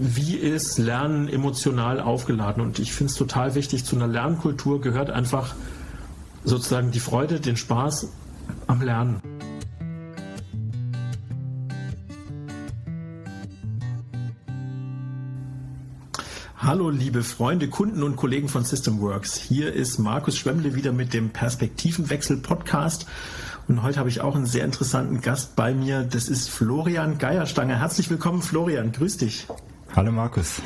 wie ist Lernen emotional aufgeladen? Und ich finde es total wichtig, zu einer Lernkultur gehört einfach sozusagen die Freude, den Spaß am Lernen. Hallo liebe Freunde, Kunden und Kollegen von Systemworks. Hier ist Markus Schwemmle wieder mit dem Perspektivenwechsel Podcast. Und heute habe ich auch einen sehr interessanten Gast bei mir. Das ist Florian Geierstanger. Herzlich willkommen, Florian. Grüß dich. Hallo, Markus.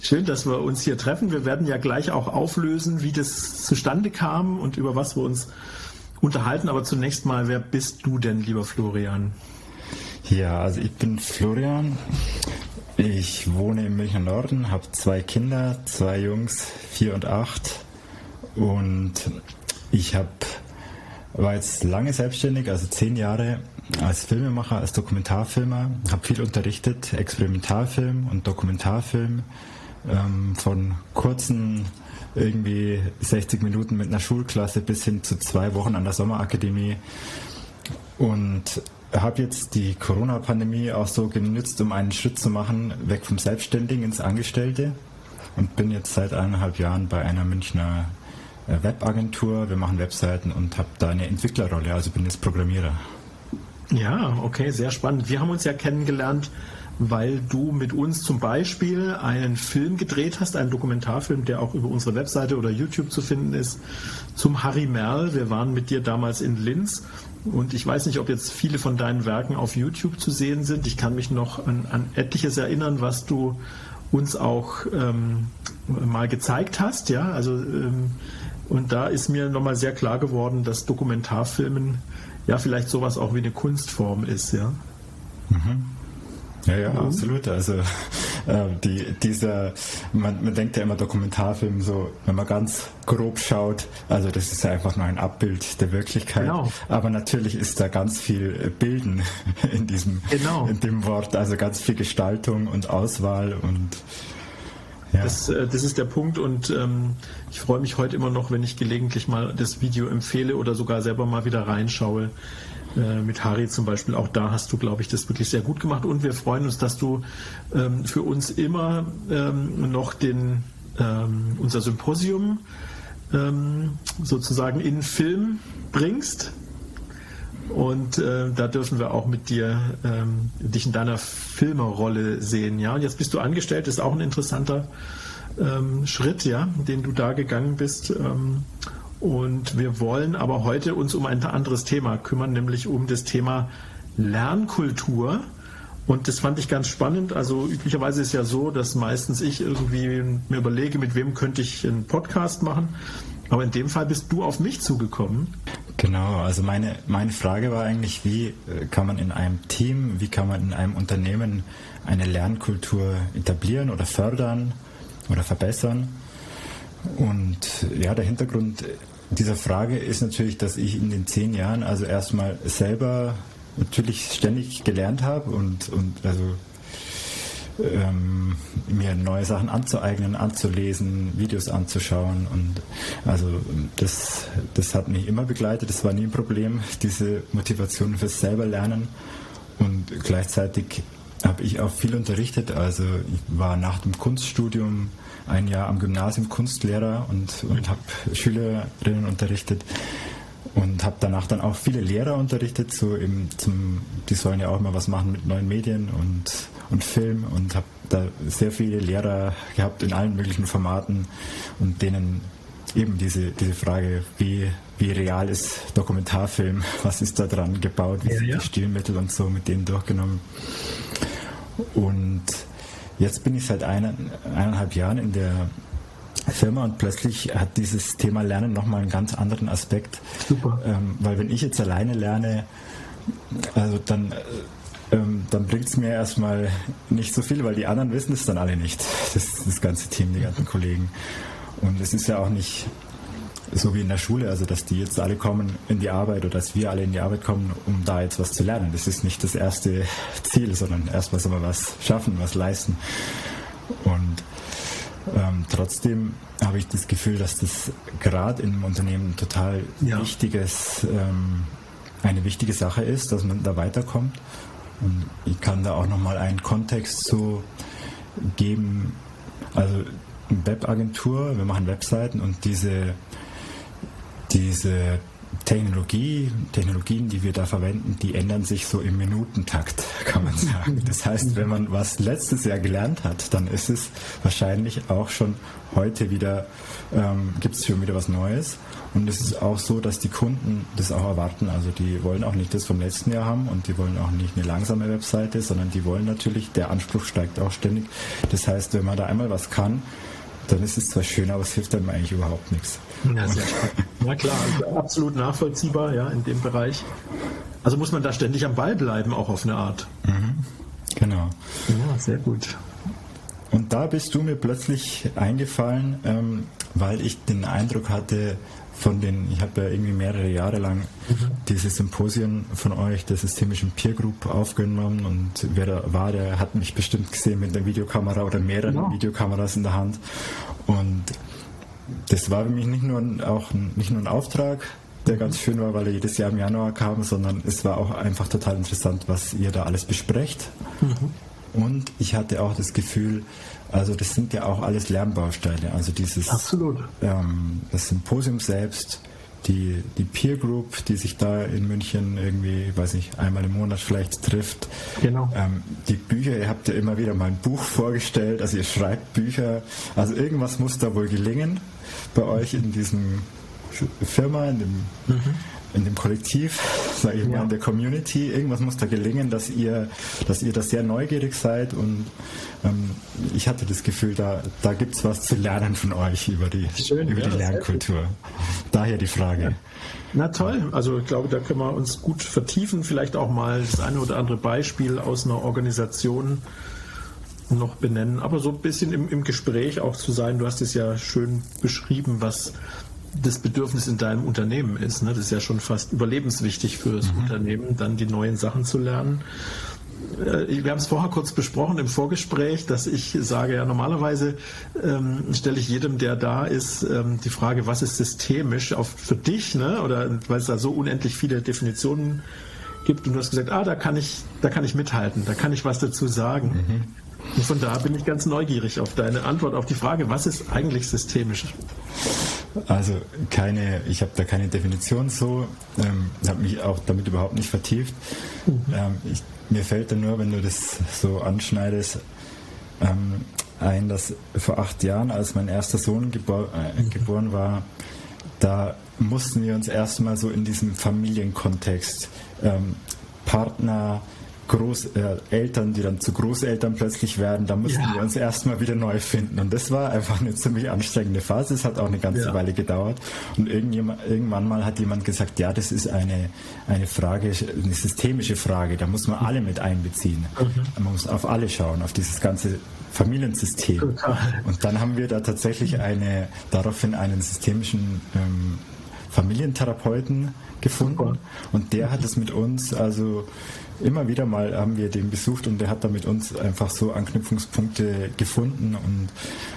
Schön, dass wir uns hier treffen. Wir werden ja gleich auch auflösen, wie das zustande kam und über was wir uns unterhalten. Aber zunächst mal, wer bist du denn, lieber Florian? Ja, also ich bin Florian. Ich wohne im Münchner Norden, habe zwei Kinder, zwei Jungs, vier und acht. Und ich habe war jetzt lange selbstständig, also zehn Jahre als Filmemacher, als Dokumentarfilmer, habe viel unterrichtet, Experimentalfilm und Dokumentarfilm, ähm, von kurzen irgendwie 60 Minuten mit einer Schulklasse bis hin zu zwei Wochen an der Sommerakademie. Und habe jetzt die Corona-Pandemie auch so genützt, um einen Schritt zu machen, weg vom Selbstständigen ins Angestellte. Und bin jetzt seit eineinhalb Jahren bei einer Münchner äh, Webagentur, wir machen Webseiten und habe da eine Entwicklerrolle, also bin jetzt Programmierer. Ja, okay, sehr spannend. Wir haben uns ja kennengelernt, weil du mit uns zum Beispiel einen Film gedreht hast, einen Dokumentarfilm, der auch über unsere Webseite oder YouTube zu finden ist, zum Harry Merl. Wir waren mit dir damals in Linz und ich weiß nicht, ob jetzt viele von deinen Werken auf YouTube zu sehen sind. Ich kann mich noch an, an etliches erinnern, was du uns auch ähm, mal gezeigt hast. Ja, also ähm, und da ist mir nochmal sehr klar geworden, dass Dokumentarfilmen ja vielleicht sowas auch wie eine Kunstform ist, ja. Mhm. Ja, ja, mhm. absolut. Also äh, die, dieser, man, man denkt ja immer Dokumentarfilm so, wenn man ganz grob schaut, also das ist ja einfach nur ein Abbild der Wirklichkeit. Genau. Aber natürlich ist da ganz viel Bilden in diesem, genau. in dem Wort, also ganz viel Gestaltung und Auswahl und ja. Das, äh, das ist der Punkt und ähm, ich freue mich heute immer noch, wenn ich gelegentlich mal das Video empfehle oder sogar selber mal wieder reinschaue. Äh, mit Harry zum Beispiel, auch da hast du, glaube ich, das wirklich sehr gut gemacht und wir freuen uns, dass du ähm, für uns immer ähm, noch den, ähm, unser Symposium ähm, sozusagen in Film bringst. Und äh, da dürfen wir auch mit dir ähm, dich in deiner Filmerrolle sehen, ja. Und jetzt bist du angestellt, ist auch ein interessanter ähm, Schritt, ja, den du da gegangen bist. Ähm, und wir wollen aber heute uns um ein anderes Thema kümmern, nämlich um das Thema Lernkultur. Und das fand ich ganz spannend. Also üblicherweise ist ja so, dass meistens ich irgendwie mir überlege, mit wem könnte ich einen Podcast machen. Aber in dem Fall bist du auf mich zugekommen. Genau, also meine, meine Frage war eigentlich, wie äh, kann man in einem Team, wie kann man in einem Unternehmen eine Lernkultur etablieren oder fördern oder verbessern? Und ja, der Hintergrund dieser Frage ist natürlich, dass ich in den zehn Jahren also erstmal selber natürlich ständig gelernt habe und, und also ähm, mir neue Sachen anzueignen, anzulesen, Videos anzuschauen und also das, das hat mich immer begleitet, das war nie ein Problem, diese Motivation fürs selber Lernen. Und gleichzeitig habe ich auch viel unterrichtet, also ich war nach dem Kunststudium ein Jahr am Gymnasium Kunstlehrer und, und habe Schülerinnen unterrichtet und habe danach dann auch viele Lehrer unterrichtet, so im, zum, die sollen ja auch mal was machen mit neuen Medien und, und Film und habe da sehr viele Lehrer gehabt in allen möglichen Formaten und denen eben diese, diese Frage, wie, wie real ist Dokumentarfilm, was ist da dran gebaut, wie ja, sind ja. die Stilmittel und so mit denen durchgenommen. Und jetzt bin ich seit eine, eineinhalb Jahren in der Firma und plötzlich hat dieses Thema Lernen nochmal einen ganz anderen Aspekt. Super. Ähm, weil wenn ich jetzt alleine lerne, also dann, ähm, dann bringt es mir erstmal nicht so viel, weil die anderen wissen es dann alle nicht. Das, das ganze Team, die ganzen Kollegen. Und es ist ja auch nicht so wie in der Schule, also dass die jetzt alle kommen in die Arbeit oder dass wir alle in die Arbeit kommen, um da jetzt was zu lernen. Das ist nicht das erste Ziel, sondern erstmal soll man was schaffen, was leisten. Und ähm, trotzdem habe ich das Gefühl, dass das gerade in einem Unternehmen total ja. wichtiges, ähm, eine wichtige Sache ist, dass man da weiterkommt. Und ich kann da auch nochmal einen Kontext zu geben, also Webagentur, wir machen Webseiten und diese, diese Technologie, Technologien, die wir da verwenden, die ändern sich so im Minutentakt, kann man sagen. Das heißt, wenn man was letztes Jahr gelernt hat, dann ist es wahrscheinlich auch schon heute wieder, ähm, gibt es schon wieder was Neues. Und es ist auch so, dass die Kunden das auch erwarten. Also die wollen auch nicht das vom letzten Jahr haben und die wollen auch nicht eine langsame Webseite, sondern die wollen natürlich, der Anspruch steigt auch ständig. Das heißt, wenn man da einmal was kann, dann ist es zwar schön, aber es hilft einem eigentlich überhaupt nichts. Ja, sehr ja klar, also absolut nachvollziehbar, ja, in dem Bereich. Also muss man da ständig am Ball bleiben, auch auf eine Art. Mhm. Genau. Ja, sehr gut. Und da bist du mir plötzlich eingefallen, ähm, weil ich den Eindruck hatte, von den, ich habe ja irgendwie mehrere Jahre lang mhm. diese Symposien von euch der systemischen Peer Group aufgenommen und wer da war, der hat mich bestimmt gesehen mit der Videokamera oder mehreren genau. Videokameras in der Hand. Und das war für mich nicht nur, ein, auch ein, nicht nur ein Auftrag, der ganz schön war, weil er jedes Jahr im Januar kam, sondern es war auch einfach total interessant, was ihr da alles besprecht. Mhm. Und ich hatte auch das Gefühl, also das sind ja auch alles Lernbausteine. Also dieses Absolut. Ähm, das Symposium selbst, die, die Peer Group, die sich da in München irgendwie, weiß ich, einmal im Monat vielleicht trifft. Genau. Ähm, die Bücher, ihr habt ja immer wieder mal ein Buch vorgestellt, also ihr schreibt Bücher. Also irgendwas muss da wohl gelingen bei euch in diesem Firma, in dem, mhm. In dem Kollektiv, sage ich ja. mal, in der Community. Irgendwas muss da gelingen, dass ihr, dass ihr da sehr neugierig seid und ähm, ich hatte das Gefühl, da, da gibt es was zu lernen von euch über die, Schön, über ja, die Lernkultur. Daher die Frage. Ja. Na toll, also ich glaube, da können wir uns gut vertiefen, vielleicht auch mal das eine oder andere Beispiel aus einer Organisation noch benennen, aber so ein bisschen im, im Gespräch auch zu sein. Du hast es ja schön beschrieben, was das Bedürfnis in deinem Unternehmen ist. Ne? Das ist ja schon fast überlebenswichtig für das mhm. Unternehmen, dann die neuen Sachen zu lernen. Äh, wir haben es vorher kurz besprochen im Vorgespräch, dass ich sage, ja, normalerweise ähm, stelle ich jedem, der da ist, ähm, die Frage, was ist systemisch auf, für dich, ne? oder weil es da so unendlich viele Definitionen gibt und du hast gesagt, ah, da kann ich, da kann ich mithalten, da kann ich was dazu sagen. Mhm. Und von da bin ich ganz neugierig auf deine Antwort auf die Frage, was ist eigentlich systemisch? Also keine, ich habe da keine Definition so, ähm, habe mich auch damit überhaupt nicht vertieft. Mhm. Ähm, ich, mir fällt da nur, wenn du das so anschneidest, ähm, ein, dass vor acht Jahren, als mein erster Sohn gebor äh, mhm. geboren war, da mussten wir uns erstmal so in diesem Familienkontext ähm, Partner, Großeltern, die dann zu Großeltern plötzlich werden, da mussten ja. wir uns erstmal wieder neu finden. Und das war einfach eine ziemlich anstrengende Phase. Es hat auch eine ganze ja. Weile gedauert. Und irgendwann mal hat jemand gesagt, ja, das ist eine, eine Frage, eine systemische Frage. Da muss man alle mit einbeziehen. Mhm. Man muss auf alle schauen, auf dieses ganze Familiensystem. Total. Und dann haben wir da tatsächlich eine, daraufhin einen systemischen ähm, Familientherapeuten gefunden. Super. Und der hat es mit uns, also immer wieder mal haben wir den besucht und der hat da mit uns einfach so Anknüpfungspunkte gefunden und,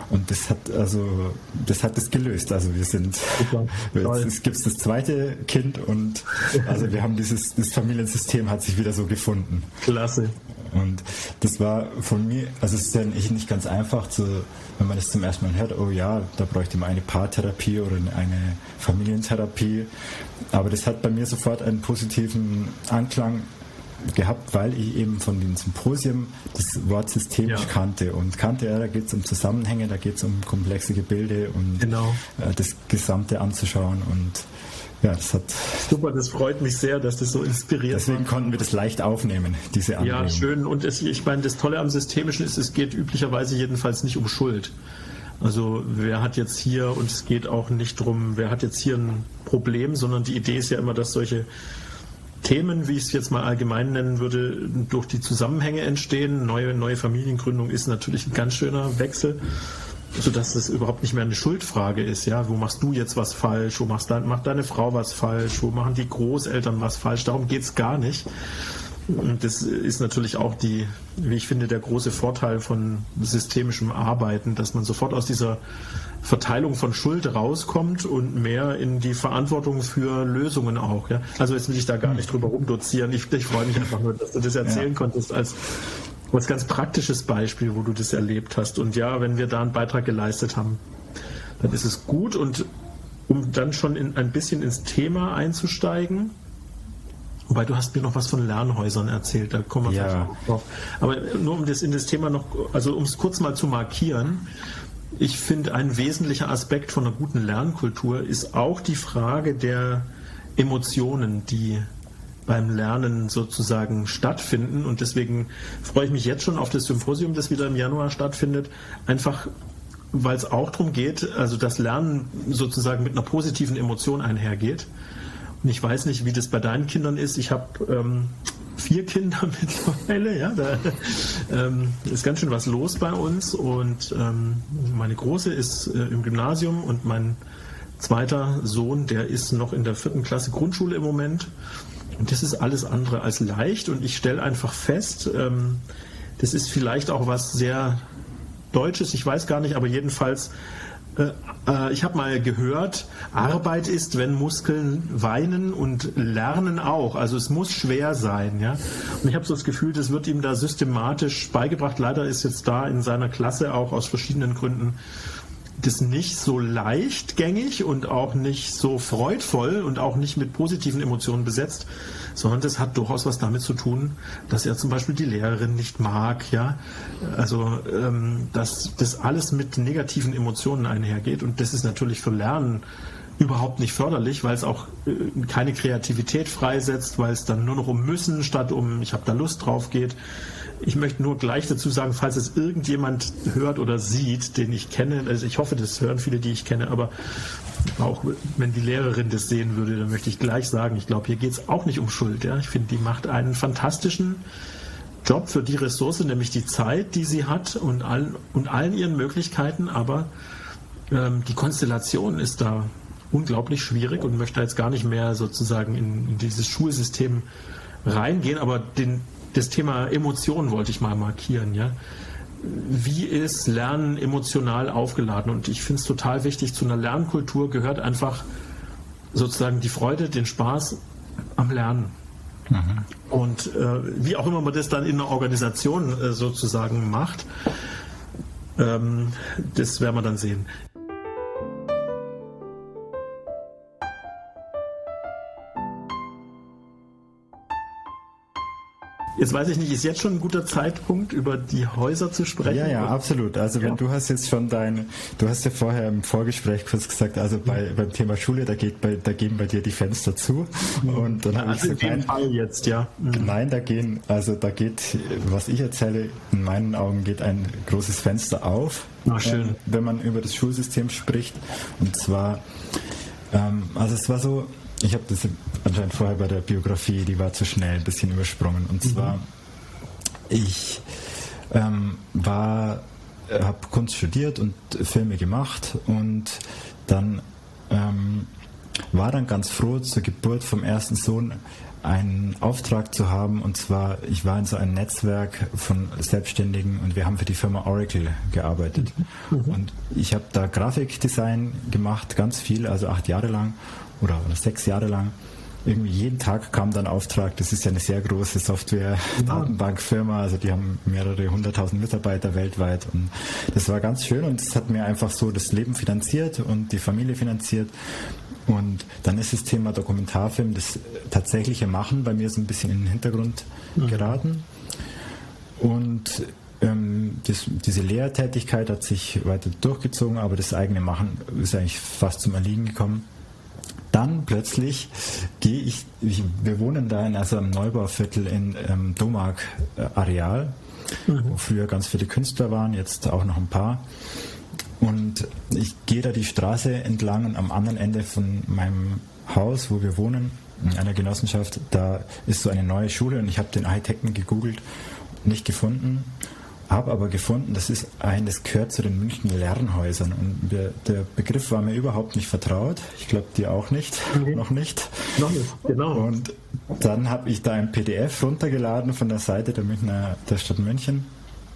und das hat also das hat es gelöst. Also wir sind jetzt gibt es das zweite Kind und also wir haben dieses das Familiensystem hat sich wieder so gefunden. Klasse. Und das war von mir, also es ist ja nicht ganz einfach, zu, wenn man das zum ersten Mal hört, oh ja, da bräuchte man eine Paartherapie oder eine Familientherapie. Aber das hat bei mir sofort einen positiven Anklang gehabt, weil ich eben von den Symposien das Wort systemisch ja. kannte. Und kannte, ja, da geht es um Zusammenhänge, da geht es um komplexe Gebilde und genau. äh, das Gesamte anzuschauen. Und ja, das hat. Super, das freut mich sehr, dass das so inspiriert Deswegen war. konnten wir das leicht aufnehmen, diese Anregung. Ja, schön. Und es, ich meine, das Tolle am Systemischen ist, es geht üblicherweise jedenfalls nicht um Schuld. Also wer hat jetzt hier, und es geht auch nicht darum, wer hat jetzt hier ein Problem, sondern die Idee ist ja immer, dass solche Themen, wie ich es jetzt mal allgemein nennen würde, durch die Zusammenhänge entstehen. Neue, neue Familiengründung ist natürlich ein ganz schöner Wechsel sodass es überhaupt nicht mehr eine Schuldfrage ist. Ja, wo machst du jetzt was falsch? Wo machst dein, macht deine Frau was falsch? Wo machen die Großeltern was falsch? Darum geht es gar nicht. Und das ist natürlich auch die, wie ich finde, der große Vorteil von systemischem Arbeiten, dass man sofort aus dieser Verteilung von Schuld rauskommt und mehr in die Verantwortung für Lösungen auch. Ja? Also jetzt will ich da gar nicht drüber rumdozieren. Ich, ich freue mich einfach nur, dass du das erzählen ja. konntest als Was ganz praktisches Beispiel, wo du das erlebt hast. Und ja, wenn wir da einen Beitrag geleistet haben, dann ist es gut. Und um dann schon in, ein bisschen ins Thema einzusteigen, Wobei du hast mir noch was von Lernhäusern erzählt, da kommen wir ja. drauf. Aber nur um das in das Thema noch, also um es kurz mal zu markieren, ich finde, ein wesentlicher Aspekt von einer guten Lernkultur ist auch die Frage der Emotionen, die beim Lernen sozusagen stattfinden. Und deswegen freue ich mich jetzt schon auf das Symposium, das wieder im Januar stattfindet. Einfach, weil es auch darum geht, also das Lernen sozusagen mit einer positiven Emotion einhergeht. Ich weiß nicht, wie das bei deinen Kindern ist. Ich habe ähm, vier Kinder mittlerweile. Ja, da ähm, ist ganz schön was los bei uns. Und ähm, meine Große ist äh, im Gymnasium und mein zweiter Sohn, der ist noch in der vierten Klasse Grundschule im Moment. Und das ist alles andere als leicht. Und ich stelle einfach fest, ähm, das ist vielleicht auch was sehr Deutsches, ich weiß gar nicht, aber jedenfalls äh, äh, ich habe mal gehört, Arbeit ist, wenn Muskeln weinen und Lernen auch. Also es muss schwer sein. Ja? Und ich habe so das Gefühl, das wird ihm da systematisch beigebracht. Leider ist jetzt da in seiner Klasse auch aus verschiedenen Gründen das nicht so leichtgängig und auch nicht so freudvoll und auch nicht mit positiven Emotionen besetzt, sondern das hat durchaus was damit zu tun, dass er zum Beispiel die Lehrerin nicht mag, ja. Also ähm, dass das alles mit negativen Emotionen einhergeht und das ist natürlich für Lernen überhaupt nicht förderlich, weil es auch äh, keine Kreativität freisetzt, weil es dann nur noch um müssen statt um ich habe da Lust drauf geht. Ich möchte nur gleich dazu sagen, falls es irgendjemand hört oder sieht, den ich kenne, also ich hoffe, das hören viele, die ich kenne, aber auch wenn die Lehrerin das sehen würde, dann möchte ich gleich sagen, ich glaube, hier geht es auch nicht um Schuld. Ja? Ich finde, die macht einen fantastischen Job für die Ressource, nämlich die Zeit, die sie hat und, all, und allen ihren Möglichkeiten, aber ähm, die Konstellation ist da unglaublich schwierig und möchte jetzt gar nicht mehr sozusagen in, in dieses Schulsystem reingehen, aber den, das Thema Emotionen wollte ich mal markieren, ja. Wie ist Lernen emotional aufgeladen? Und ich finde es total wichtig, zu einer Lernkultur gehört einfach sozusagen die Freude, den Spaß am Lernen. Mhm. Und äh, wie auch immer man das dann in einer Organisation äh, sozusagen macht, ähm, das werden wir dann sehen. Jetzt weiß ich nicht, ist jetzt schon ein guter Zeitpunkt, über die Häuser zu sprechen? Ja, ja, absolut. Also wenn ja. du hast jetzt schon dein, du hast ja vorher im Vorgespräch kurz gesagt, also bei, beim Thema Schule, da geht bei, da gehen bei dir die Fenster zu. Und dann ja, also in dem Fall jetzt, ja. Mhm. Nein, da gehen, also da geht, was ich erzähle, in meinen Augen geht ein großes Fenster auf. Ach, schön. Ähm, wenn man über das Schulsystem spricht. Und zwar, ähm, also es war so, ich habe das anscheinend vorher bei der Biografie, die war zu schnell, ein bisschen übersprungen. Und mhm. zwar, ich ähm, war, habe Kunst studiert und Filme gemacht und dann ähm, war dann ganz froh zur Geburt vom ersten Sohn einen Auftrag zu haben und zwar ich war in so einem Netzwerk von Selbstständigen und wir haben für die Firma Oracle gearbeitet mhm. und ich habe da Grafikdesign gemacht ganz viel also acht Jahre lang oder, sechs Jahre lang. Irgendwie jeden Tag kam dann Auftrag, das ist ja eine sehr große Software-Datenbankfirma, also die haben mehrere hunderttausend Mitarbeiter weltweit und das war ganz schön und es hat mir einfach so das Leben finanziert und die Familie finanziert und dann ist das Thema Dokumentarfilm, das tatsächliche Machen bei mir so ein bisschen in den Hintergrund mhm. geraten. Und ähm, das, diese Lehrtätigkeit hat sich weiter durchgezogen, aber das eigene Machen ist eigentlich fast zum Erliegen gekommen dann plötzlich gehe ich, ich, wir wohnen da in also einem Neubauviertel in ähm, Domark äh, Areal, mhm. wo früher ganz viele Künstler waren, jetzt auch noch ein paar. Und ich gehe da die Straße entlang und am anderen Ende von meinem Haus, wo wir wohnen, in einer Genossenschaft, da ist so eine neue Schule und ich habe den Architekten gegoogelt, nicht gefunden habe aber gefunden, das ist ein, das gehört zu den München Lernhäusern und der, der Begriff war mir überhaupt nicht vertraut. Ich glaube dir auch nicht, okay. noch nicht. Noch nicht, genau. Und dann habe ich da ein PDF runtergeladen von der Seite der Münchner der Stadt München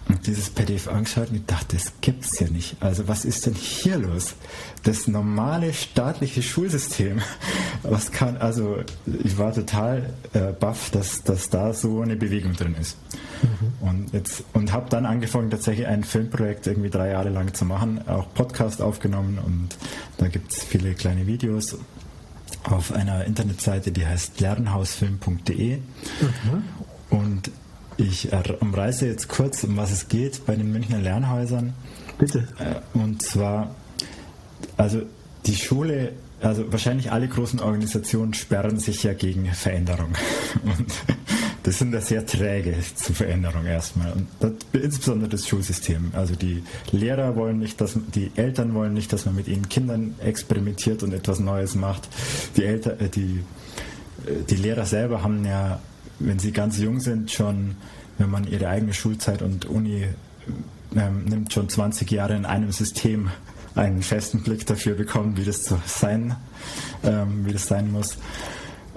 und dieses PDF angeschaut und ich dachte, das gibt's ja nicht. Also was ist denn hier los? Das normale staatliche Schulsystem, was kann, also ich war total äh, baff, dass, dass da so eine Bewegung drin ist. Mhm. Und jetzt und habe dann angefangen, tatsächlich ein Filmprojekt irgendwie drei Jahre lang zu machen, auch Podcast aufgenommen und da gibt's viele kleine Videos auf einer Internetseite, die heißt lernhausfilm.de. Mhm. Und ich umreiße jetzt kurz, um was es geht bei den Münchner Lernhäusern. Bitte. Äh, und zwar, also die Schule, also wahrscheinlich alle großen Organisationen sperren sich ja gegen Veränderung. Und das sind ja sehr träge zur Veränderung erstmal. Und das, insbesondere das Schulsystem. Also die Lehrer wollen nicht, dass die Eltern wollen nicht, dass man mit ihren Kindern experimentiert und etwas Neues macht. Die Eltern, äh, die, äh, die Lehrer selber haben ja wenn sie ganz jung sind, schon, wenn man ihre eigene Schulzeit und Uni ähm, nimmt, schon 20 Jahre in einem System einen festen Blick dafür bekommen, wie das sein, ähm, wie das sein muss.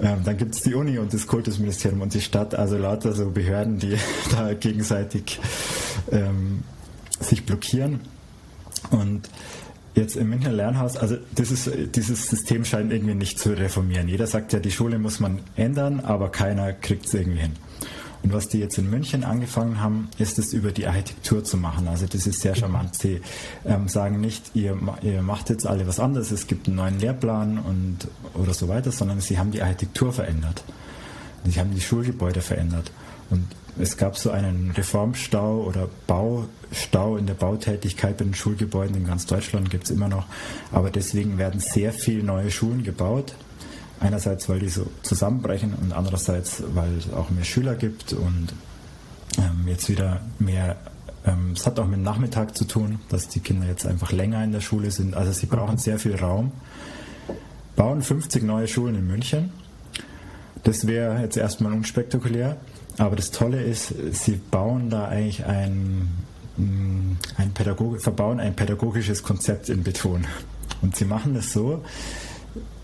Ähm, dann gibt es die Uni und das Kultusministerium und die Stadt, also lauter so Behörden, die da gegenseitig ähm, sich blockieren. Und Jetzt im Münchner Lernhaus, also ist, dieses System scheint irgendwie nicht zu reformieren. Jeder sagt ja, die Schule muss man ändern, aber keiner kriegt es irgendwie hin. Und was die jetzt in München angefangen haben, ist es über die Architektur zu machen. Also das ist sehr charmant. Sie ähm, sagen nicht, ihr, ihr, macht jetzt alle was anderes, es gibt einen neuen Lehrplan und oder so weiter, sondern sie haben die Architektur verändert. Sie haben die Schulgebäude verändert. Und es gab so einen Reformstau oder Baustau in der Bautätigkeit bei den Schulgebäuden in ganz Deutschland, gibt es immer noch. Aber deswegen werden sehr viele neue Schulen gebaut. Einerseits, weil die so zusammenbrechen und andererseits, weil es auch mehr Schüler gibt und ähm, jetzt wieder mehr ähm, es hat auch mit dem Nachmittag zu tun, dass die Kinder jetzt einfach länger in der Schule sind. Also sie brauchen sehr viel Raum. Bauen 50 neue Schulen in München. Das wäre jetzt erstmal unspektakulär. Aber das Tolle ist, sie bauen da eigentlich ein, mm, ein Pädagog verbauen ein pädagogisches Konzept in Beton. Und sie machen das so,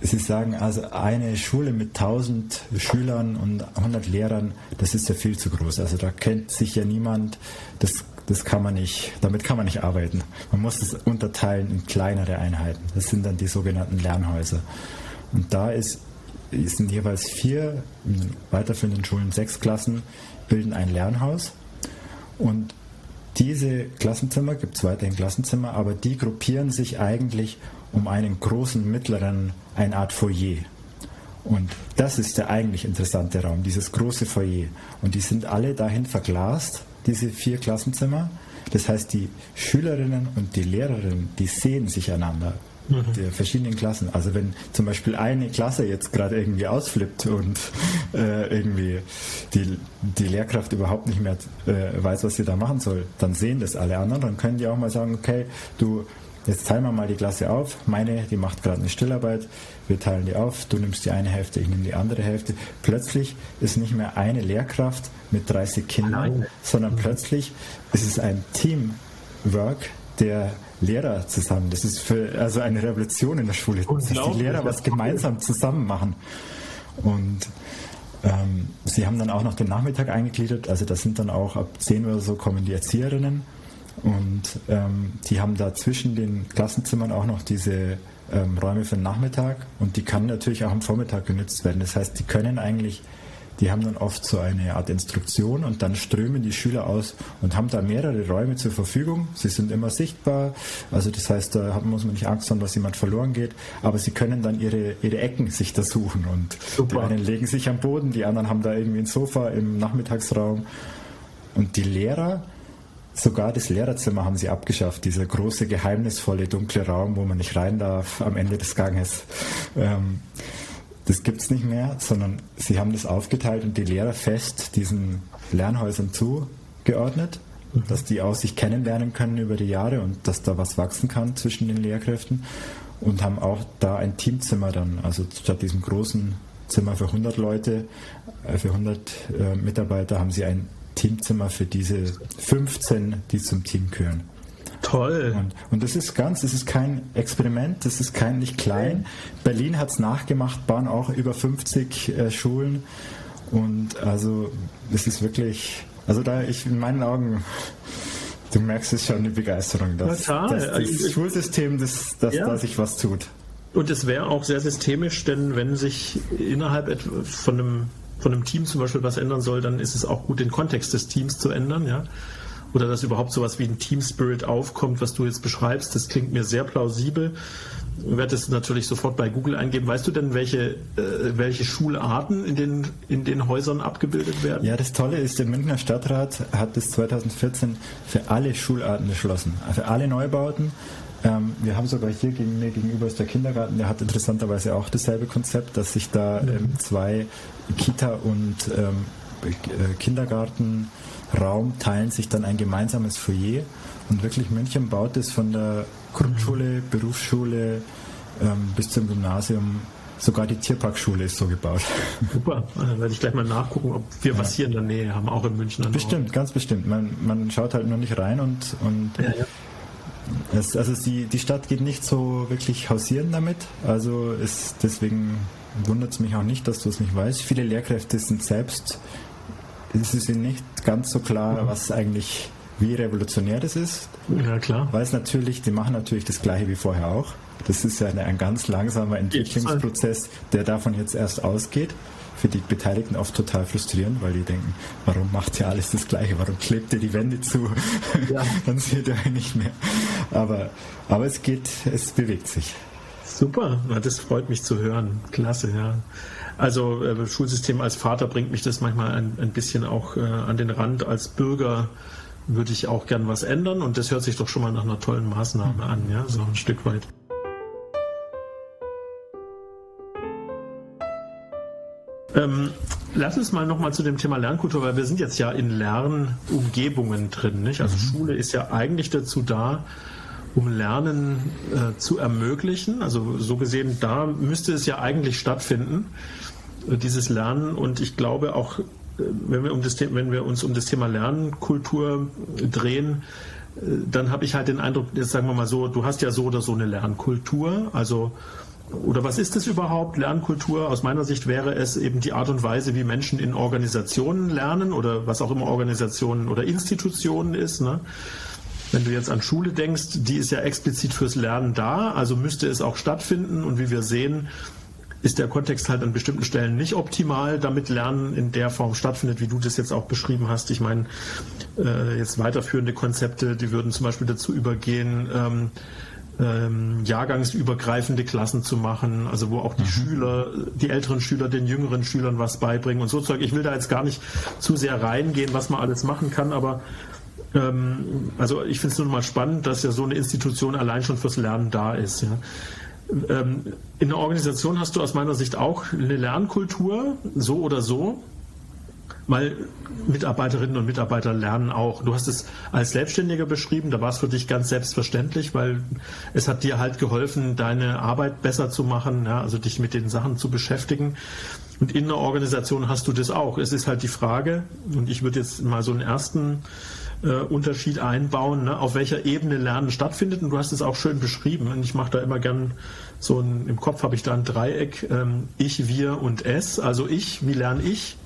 Sie sagen also, eine Schule mit 1000 Schülern und 100 Lehrern, das ist ja viel zu groß. Also da kennt sich ja niemand, das, das kann man nicht, damit kann man nicht arbeiten. Man muss es unterteilen in kleinere Einheiten. Das sind dann die sogenannten Lernhäuser. Und da ist es sind jeweils vier, in weiterführenden Schulen sechs Klassen, bilden ein Lernhaus. Und diese Klassenzimmer, gibt es weiterhin Klassenzimmer, aber die gruppieren sich eigentlich um einen großen mittleren, eine Art Foyer. Und das ist der eigentlich interessante Raum, dieses große Foyer. Und die sind alle dahin verglast, diese vier Klassenzimmer. Das heißt, die Schülerinnen und die Lehrerinnen, die sehen sich einander mhm. der verschiedenen Klassen. Also wenn zum Beispiel eine Klasse jetzt gerade irgendwie ausflippt und äh, irgendwie die, die Lehrkraft überhaupt nicht mehr äh, weiß, was sie da machen soll, dann sehen das alle anderen. Dann können die auch mal sagen, okay, du Jetzt teilen wir mal die Klasse auf. Meine, die macht gerade eine Stillarbeit. Wir teilen die auf. Du nimmst die eine Hälfte, ich nehme die andere Hälfte. Plötzlich ist nicht mehr eine Lehrkraft mit 30 Kindern, Nein. sondern plötzlich ist es ein Teamwork der Lehrer zusammen. Das ist für, also eine Revolution in der Schule, dass die Lehrer was gemeinsam zusammen machen. Und ähm, sie haben dann auch noch den Nachmittag eingegliedert, also das sind dann auch ab 10 Uhr oder so kommen die Erzieherinnen und ähm, die haben da zwischen den Klassenzimmern auch noch diese ähm, Räume für den Nachmittag und die kann natürlich auch am Vormittag genutzt werden. Das heißt, die können eigentlich die haben dann oft so eine Art Instruktion und dann strömen die Schüler aus und haben da mehrere Räume zur Verfügung. Sie sind immer sichtbar, also das heißt, da muss man nicht Angst haben, dass jemand verloren geht, aber sie können dann ihre, ihre Ecken sich da suchen und Super. die einen legen sich am Boden, die anderen haben da irgendwie ein Sofa im Nachmittagsraum und die Lehrer, Sogar das Lehrerzimmer haben sie abgeschafft, dieser große, geheimnisvolle, dunkle Raum, wo man nicht rein darf am Ende des Ganges. Ähm, das gibt es nicht mehr, sondern sie haben das aufgeteilt und die Lehrer fest diesen Lernhäusern zugeordnet, mhm. dass die auch sich kennenlernen können über die Jahre und dass da was wachsen kann zwischen den Lehrkräften und haben auch da ein Teamzimmer dann, also statt diesem großen Zimmer für 100 Leute, äh, für 100 äh, Mitarbeiter haben sie ein Teamzimmer für diese 15, die zum Team gehören. Toll. Und, und, das ist ganz, das ist kein Experiment, das ist kein nicht klein. Berlin hat es nachgemacht, bauen auch über 50 äh, Schulen. Und also es ist wirklich, also da ich in meinen Augen Du merkst es schon, die Begeisterung, dass, dass das also Schulsystem, das, dass ja. da sich was tut. Und es wäre auch sehr systemisch, denn wenn sich innerhalb von einem, von einem Team zum Beispiel was ändern soll, dann ist es auch gut, den Kontext des Teams zu ändern, ja. Oder dass überhaupt sowas wie ein Team Spirit aufkommt, was du jetzt beschreibst, das klingt mir sehr plausibel. Ich werde es natürlich sofort bei Google eingeben. Weißt du denn, welche, äh, welche Schularten in den, in den Häusern abgebildet werden? Ja, das Tolle ist, der Münchner Stadtrat hat bis 2014 für alle Schularten beschlossen. Für alle Neubauten ähm, wir haben sogar hier gegen, mir gegenüber ist der Kindergarten, der hat interessanterweise auch dasselbe Konzept, dass sich da ähm, zwei Kita- und ähm, äh, Kindergartenraum teilen sich dann ein gemeinsames Foyer. Und wirklich München baut es von der Grundschule, Berufsschule ähm, bis zum Gymnasium Sogar die Tierparkschule ist so gebaut. Super, dann werde ich gleich mal nachgucken, ob wir ja. was hier in der Nähe haben, auch in München. Bestimmt, ganz bestimmt. Man, man schaut halt nur nicht rein und, und ja, ja. Es, also die, die Stadt geht nicht so wirklich hausieren damit. Also es, deswegen wundert es mich auch nicht, dass du es nicht weißt. Viele Lehrkräfte sind selbst, es ist ihnen nicht ganz so klar, was eigentlich, wie revolutionär das ist. Ja, klar. Weil es natürlich, die machen natürlich das Gleiche wie vorher auch. Das ist ja eine, ein ganz langsamer Entwicklungsprozess, der davon jetzt erst ausgeht für die Beteiligten oft total frustrierend, weil die denken, warum macht ihr alles das Gleiche? Warum klebt ihr die Wände zu? Ja. Dann seht ihr nicht mehr. Aber, aber es geht, es bewegt sich. Super, das freut mich zu hören. Klasse, ja. Also äh, Schulsystem als Vater bringt mich das manchmal ein, ein bisschen auch äh, an den Rand. Als Bürger würde ich auch gern was ändern und das hört sich doch schon mal nach einer tollen Maßnahme an, ja, so ein Stück weit. Ähm, lass uns mal nochmal zu dem Thema Lernkultur, weil wir sind jetzt ja in Lernumgebungen drin. Nicht? Also mhm. Schule ist ja eigentlich dazu da, um Lernen äh, zu ermöglichen. Also so gesehen, da müsste es ja eigentlich stattfinden, dieses Lernen. Und ich glaube auch, äh, wenn wir, um das, wenn wir uns um das Thema Lernkultur drehen, äh, dann habe ich halt den Eindruck, jetzt sagen wir mal so, du hast ja so oder so eine Lernkultur. Also oder was ist es überhaupt? Lernkultur? Aus meiner Sicht wäre es eben die Art und Weise, wie Menschen in Organisationen lernen oder was auch immer Organisationen oder Institutionen ist. Ne? Wenn du jetzt an Schule denkst, die ist ja explizit fürs Lernen da, also müsste es auch stattfinden. Und wie wir sehen, ist der Kontext halt an bestimmten Stellen nicht optimal, damit Lernen in der Form stattfindet, wie du das jetzt auch beschrieben hast. Ich meine, äh, jetzt weiterführende Konzepte, die würden zum Beispiel dazu übergehen, ähm, ähm, jahrgangsübergreifende Klassen zu machen, also wo auch die mhm. Schüler, die älteren Schüler den jüngeren Schülern was beibringen und so Zeug. Ich will da jetzt gar nicht zu sehr reingehen, was man alles machen kann, aber ähm, also ich finde es nur mal spannend, dass ja so eine Institution allein schon fürs Lernen da ist. Ja. Ähm, in der Organisation hast du aus meiner Sicht auch eine Lernkultur, so oder so weil Mitarbeiterinnen und Mitarbeiter lernen auch. Du hast es als Selbstständiger beschrieben, da war es für dich ganz selbstverständlich, weil es hat dir halt geholfen, deine Arbeit besser zu machen, ja, also dich mit den Sachen zu beschäftigen. Und in der Organisation hast du das auch. Es ist halt die Frage, und ich würde jetzt mal so einen ersten äh, Unterschied einbauen, ne, auf welcher Ebene Lernen stattfindet. Und du hast es auch schön beschrieben. Und ich mache da immer gern so ein, im Kopf habe ich da ein Dreieck, ähm, ich, wir und es. Also ich, wie lerne ich?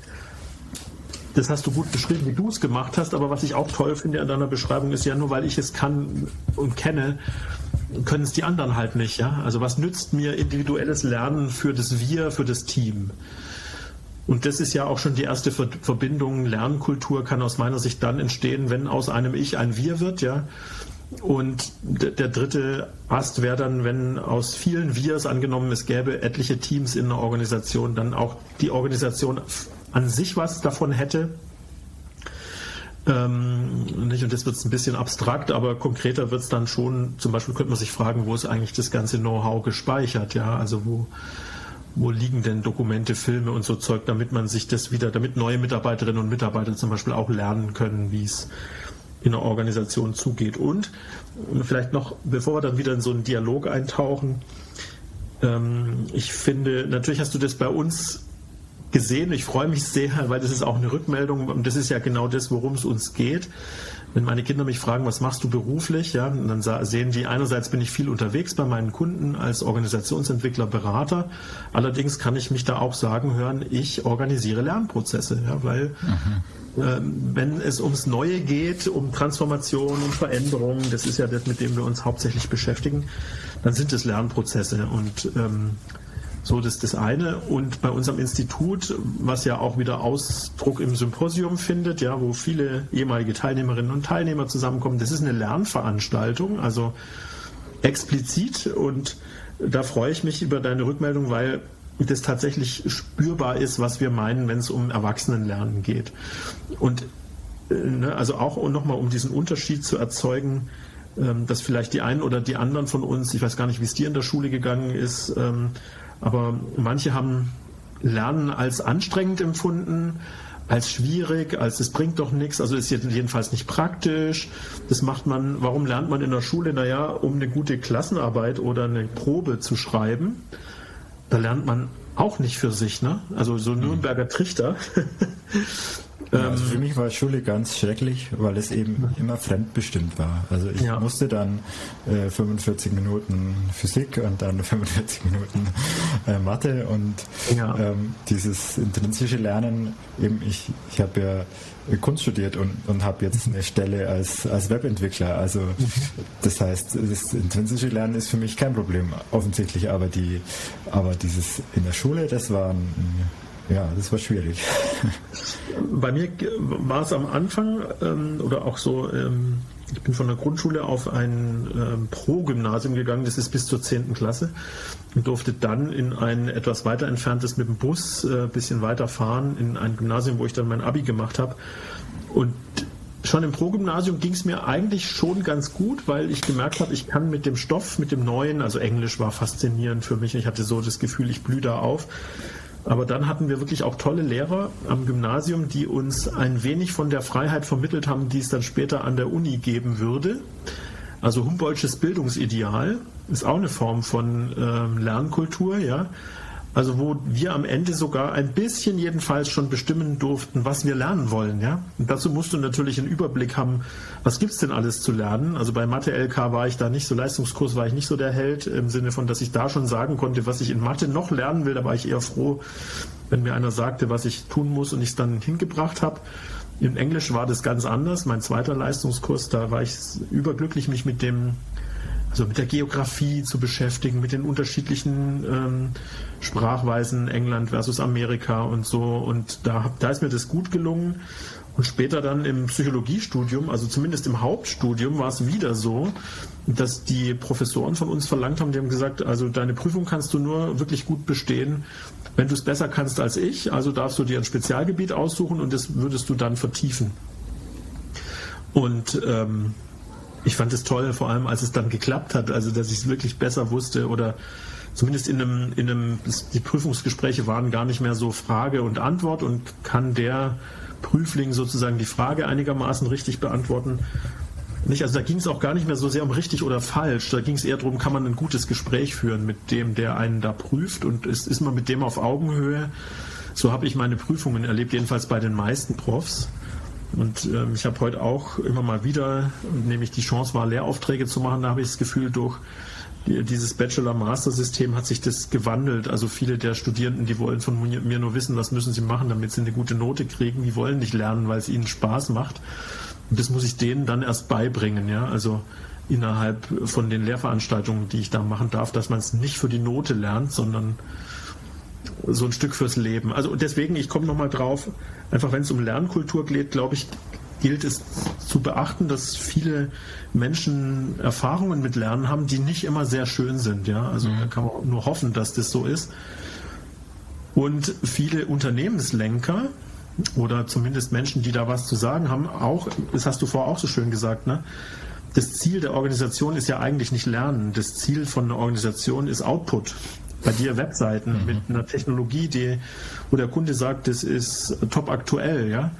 Das hast du gut beschrieben, wie du es gemacht hast, aber was ich auch toll finde an deiner Beschreibung ist ja nur, weil ich es kann und kenne, können es die anderen halt nicht, ja? Also was nützt mir individuelles Lernen für das Wir, für das Team? Und das ist ja auch schon die erste Verbindung. Lernkultur kann aus meiner Sicht dann entstehen, wenn aus einem Ich ein Wir wird, ja. Und der dritte Ast wäre dann, wenn aus vielen Wirs angenommen, es gäbe etliche Teams in einer Organisation, dann auch die Organisation an sich was davon hätte. Ähm, nicht, und das wird ein bisschen abstrakt, aber konkreter wird es dann schon, zum Beispiel könnte man sich fragen, wo ist eigentlich das ganze Know-how gespeichert, ja, also wo, wo liegen denn Dokumente, Filme und so Zeug, damit man sich das wieder, damit neue Mitarbeiterinnen und Mitarbeiter zum Beispiel auch lernen können, wie es in einer Organisation zugeht. Und vielleicht noch, bevor wir dann wieder in so einen Dialog eintauchen, ähm, ich finde, natürlich hast du das bei uns gesehen. Ich freue mich sehr, weil das ist auch eine Rückmeldung und das ist ja genau das, worum es uns geht. Wenn meine Kinder mich fragen, was machst du beruflich, ja, dann sehen die, einerseits bin ich viel unterwegs bei meinen Kunden als Organisationsentwickler, Berater. Allerdings kann ich mich da auch sagen hören, ich organisiere Lernprozesse, ja, weil ähm, wenn es ums Neue geht, um Transformation und Veränderung, das ist ja das, mit dem wir uns hauptsächlich beschäftigen, dann sind es Lernprozesse und ähm, so, das ist das eine. Und bei unserem Institut, was ja auch wieder Ausdruck im Symposium findet, ja, wo viele ehemalige Teilnehmerinnen und Teilnehmer zusammenkommen, das ist eine Lernveranstaltung, also explizit. Und da freue ich mich über deine Rückmeldung, weil das tatsächlich spürbar ist, was wir meinen, wenn es um Erwachsenenlernen geht. Und äh, ne, also auch nochmal, um diesen Unterschied zu erzeugen, ähm, dass vielleicht die einen oder die anderen von uns, ich weiß gar nicht, wie es dir in der Schule gegangen ist, ähm, aber manche haben Lernen als anstrengend empfunden, als schwierig, als es bringt doch nichts, also ist jedenfalls nicht praktisch. Das macht man, warum lernt man in der Schule? Naja, um eine gute Klassenarbeit oder eine Probe zu schreiben. Da lernt man auch nicht für sich, ne? Also so Nürnberger Trichter. Ja, also für mich war Schule ganz schrecklich, weil es eben immer fremdbestimmt war. Also ich ja. musste dann äh, 45 Minuten Physik und dann 45 Minuten äh, Mathe und ja. ähm, dieses intrinsische Lernen, eben ich, ich habe ja Kunst studiert und, und habe jetzt eine Stelle als, als Webentwickler. Also das heißt, das intrinsische Lernen ist für mich kein Problem, offensichtlich, aber die aber dieses in der Schule, das war ein, ja, das war schwierig. Bei mir war es am Anfang ähm, oder auch so, ähm, ich bin von der Grundschule auf ein ähm, Pro-Gymnasium gegangen, das ist bis zur 10. Klasse und durfte dann in ein etwas weiter entferntes mit dem Bus ein äh, bisschen weiter fahren, in ein Gymnasium, wo ich dann mein Abi gemacht habe. Und schon im Pro-Gymnasium ging es mir eigentlich schon ganz gut, weil ich gemerkt habe, ich kann mit dem Stoff, mit dem Neuen, also Englisch war faszinierend für mich, ich hatte so das Gefühl, ich blühe da auf aber dann hatten wir wirklich auch tolle Lehrer am Gymnasium, die uns ein wenig von der Freiheit vermittelt haben, die es dann später an der Uni geben würde. Also Humboldtsches Bildungsideal ist auch eine Form von ähm, Lernkultur, ja. Also wo wir am Ende sogar ein bisschen jedenfalls schon bestimmen durften, was wir lernen wollen. Ja? Und dazu musst du natürlich einen Überblick haben, was gibt es denn alles zu lernen. Also bei Mathe-LK war ich da nicht so, Leistungskurs war ich nicht so der Held, im Sinne von, dass ich da schon sagen konnte, was ich in Mathe noch lernen will. Da war ich eher froh, wenn mir einer sagte, was ich tun muss und ich es dann hingebracht habe. In Englisch war das ganz anders. Mein zweiter Leistungskurs, da war ich überglücklich, mich mit dem also mit der Geografie zu beschäftigen, mit den unterschiedlichen ähm, Sprachweisen England versus Amerika und so. Und da, da ist mir das gut gelungen. Und später dann im Psychologiestudium, also zumindest im Hauptstudium, war es wieder so, dass die Professoren von uns verlangt haben, die haben gesagt, also deine Prüfung kannst du nur wirklich gut bestehen, wenn du es besser kannst als ich. Also darfst du dir ein Spezialgebiet aussuchen und das würdest du dann vertiefen. Und ähm, ich fand es toll, vor allem als es dann geklappt hat, also dass ich es wirklich besser wusste oder zumindest in einem, in einem, die Prüfungsgespräche waren gar nicht mehr so Frage und Antwort und kann der Prüfling sozusagen die Frage einigermaßen richtig beantworten. Nicht, also da ging es auch gar nicht mehr so sehr um richtig oder falsch. Da ging es eher darum, kann man ein gutes Gespräch führen mit dem, der einen da prüft und ist, ist man mit dem auf Augenhöhe. So habe ich meine Prüfungen erlebt, jedenfalls bei den meisten Profs. Und ähm, ich habe heute auch immer mal wieder, nämlich die Chance war, Lehraufträge zu machen, da habe ich das Gefühl, durch dieses Bachelor-Master-System hat sich das gewandelt. Also viele der Studierenden, die wollen von mir nur wissen, was müssen sie machen, damit sie eine gute Note kriegen. Die wollen nicht lernen, weil es ihnen Spaß macht. Und das muss ich denen dann erst beibringen. Ja, also innerhalb von den Lehrveranstaltungen, die ich da machen darf, dass man es nicht für die Note lernt, sondern so ein Stück fürs Leben. Also deswegen, ich komme nochmal drauf, einfach wenn es um Lernkultur geht, glaube ich, gilt es zu beachten, dass viele Menschen Erfahrungen mit Lernen haben, die nicht immer sehr schön sind. Ja? Also mhm. da kann man nur hoffen, dass das so ist. Und viele Unternehmenslenker oder zumindest Menschen, die da was zu sagen haben, auch, das hast du vorher auch so schön gesagt, ne? das Ziel der Organisation ist ja eigentlich nicht Lernen. Das Ziel von einer Organisation ist Output bei dir Webseiten mhm. mit einer Technologie, die, wo der Kunde sagt, das ist top aktuell, ja.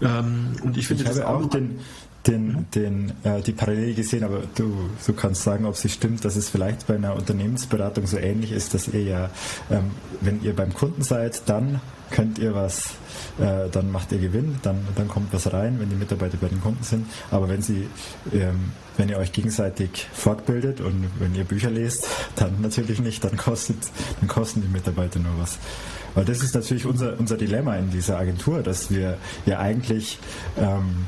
Ähm, und ich finde das auch den, den, mhm. den, äh, die Parallele gesehen, aber du, du kannst sagen, ob sie stimmt, dass es vielleicht bei einer Unternehmensberatung so ähnlich ist, dass ihr ja, ähm, wenn ihr beim Kunden seid, dann könnt ihr was, äh, dann macht ihr Gewinn, dann, dann kommt was rein, wenn die Mitarbeiter bei den Kunden sind. Aber wenn sie, ähm, wenn ihr euch gegenseitig fortbildet und wenn ihr Bücher lest, dann natürlich nicht, dann kostet, dann kosten die Mitarbeiter nur was. Weil das ist natürlich unser, unser Dilemma in dieser Agentur, dass wir ja eigentlich ähm,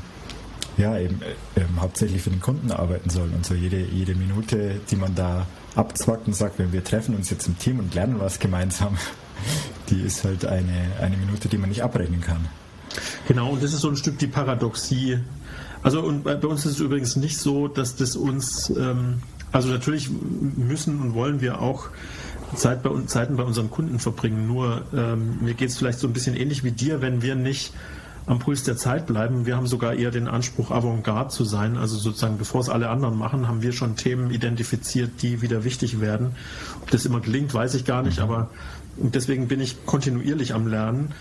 ja, eben, äh, eben hauptsächlich für den Kunden arbeiten sollen und so jede, jede Minute, die man da abzwackt und sagt, wenn wir treffen uns jetzt im Team und lernen was gemeinsam, die ist halt eine, eine Minute, die man nicht abrechnen kann. Genau, und das ist so ein Stück die Paradoxie. Also und bei uns ist es übrigens nicht so, dass das uns, ähm, also natürlich müssen und wollen wir auch Zeit bei, Zeiten bei unseren Kunden verbringen. Nur ähm, mir geht es vielleicht so ein bisschen ähnlich wie dir, wenn wir nicht am Puls der Zeit bleiben. Wir haben sogar eher den Anspruch, Avantgarde zu sein. Also sozusagen, bevor es alle anderen machen, haben wir schon Themen identifiziert, die wieder wichtig werden. Ob das immer gelingt, weiß ich gar nicht, mhm. Aber deswegen bin ich kontinuierlich am Lernen.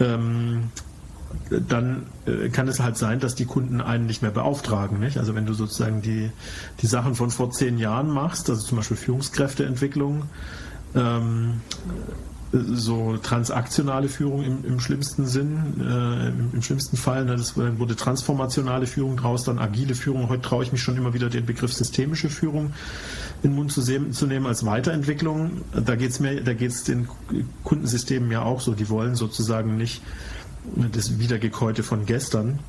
Ähm, dann äh, kann es halt sein, dass die Kunden einen nicht mehr beauftragen. Nicht? Also wenn du sozusagen die, die Sachen von vor zehn Jahren machst, also zum Beispiel Führungskräfteentwicklung, ähm, so transaktionale Führung im, im schlimmsten Sinn, äh, im, im, schlimmsten Fall. Ne, das wurde transformationale Führung draus, dann agile Führung. Heute traue ich mich schon immer wieder den Begriff systemische Führung in den Mund zu, sehen, zu nehmen als Weiterentwicklung. Da geht es den Kundensystemen ja auch so. Die wollen sozusagen nicht das Wiedergekäute von gestern.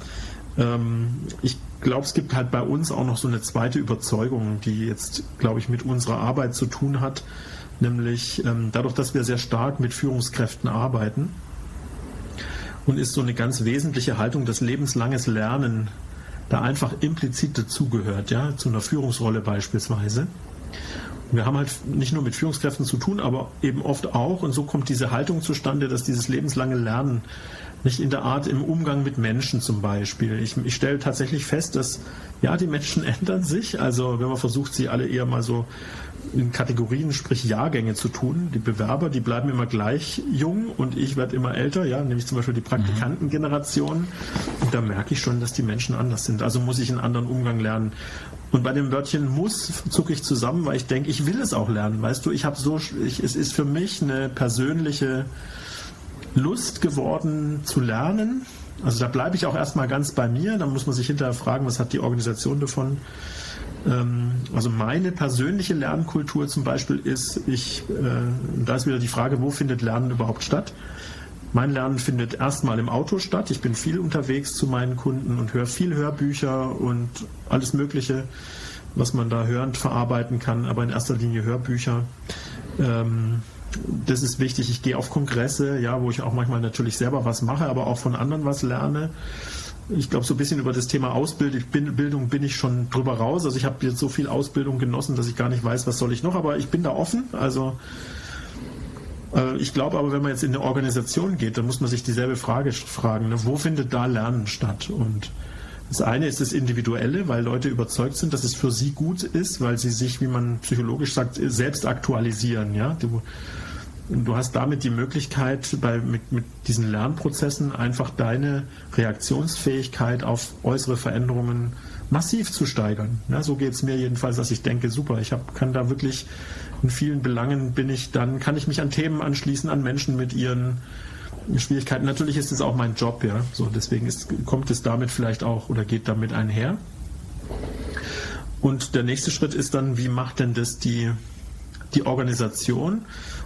Ähm, ich glaube, es gibt halt bei uns auch noch so eine zweite Überzeugung, die jetzt, glaube ich, mit unserer Arbeit zu tun hat nämlich ähm, dadurch, dass wir sehr stark mit Führungskräften arbeiten und ist so eine ganz wesentliche Haltung, dass lebenslanges Lernen da einfach implizit dazugehört, ja, zu einer Führungsrolle beispielsweise. Wir haben halt nicht nur mit Führungskräften zu tun, aber eben oft auch, und so kommt diese Haltung zustande, dass dieses lebenslange Lernen nicht in der Art im Umgang mit Menschen zum Beispiel. Ich, ich stelle tatsächlich fest, dass ja, die Menschen ändern sich. Also wenn man versucht, sie alle eher mal so in Kategorien, sprich Jahrgänge zu tun. Die Bewerber, die bleiben immer gleich jung und ich werde immer älter, ja, nämlich zum Beispiel die Praktikantengeneration. Und da merke ich schon, dass die Menschen anders sind. Also muss ich einen anderen Umgang lernen. Und bei dem Wörtchen muss zucke ich zusammen, weil ich denke, ich will es auch lernen. Weißt du, ich habe so, ich, es ist für mich eine persönliche Lust geworden zu lernen. Also da bleibe ich auch erstmal ganz bei mir. Da muss man sich hinterher fragen, was hat die Organisation davon. Ähm, also meine persönliche Lernkultur zum Beispiel ist, ich, äh, da ist wieder die Frage, wo findet Lernen überhaupt statt? Mein Lernen findet erstmal im Auto statt. Ich bin viel unterwegs zu meinen Kunden und höre viel Hörbücher und alles Mögliche, was man da hörend verarbeiten kann, aber in erster Linie Hörbücher. Ähm, das ist wichtig. Ich gehe auf Kongresse, ja, wo ich auch manchmal natürlich selber was mache, aber auch von anderen was lerne ich glaube, so ein bisschen über das Thema Ausbildung bin ich schon drüber raus. Also ich habe jetzt so viel Ausbildung genossen, dass ich gar nicht weiß, was soll ich noch, aber ich bin da offen. Also ich glaube aber, wenn man jetzt in eine Organisation geht, dann muss man sich dieselbe Frage fragen, ne? wo findet da Lernen statt? Und das eine ist das Individuelle, weil Leute überzeugt sind, dass es für sie gut ist, weil sie sich, wie man psychologisch sagt, selbst aktualisieren. Ja? Du, du hast damit die Möglichkeit, bei, mit, mit diesen Lernprozessen einfach deine Reaktionsfähigkeit auf äußere Veränderungen massiv zu steigern. Ja, so geht es mir jedenfalls, dass ich denke, super, ich hab, kann da wirklich in vielen Belangen bin ich dann, kann ich mich an Themen anschließen, an Menschen mit ihren Schwierigkeiten. Natürlich ist es auch mein Job, ja. So, deswegen ist, kommt es damit vielleicht auch oder geht damit einher. Und der nächste Schritt ist dann, wie macht denn das die, die Organisation?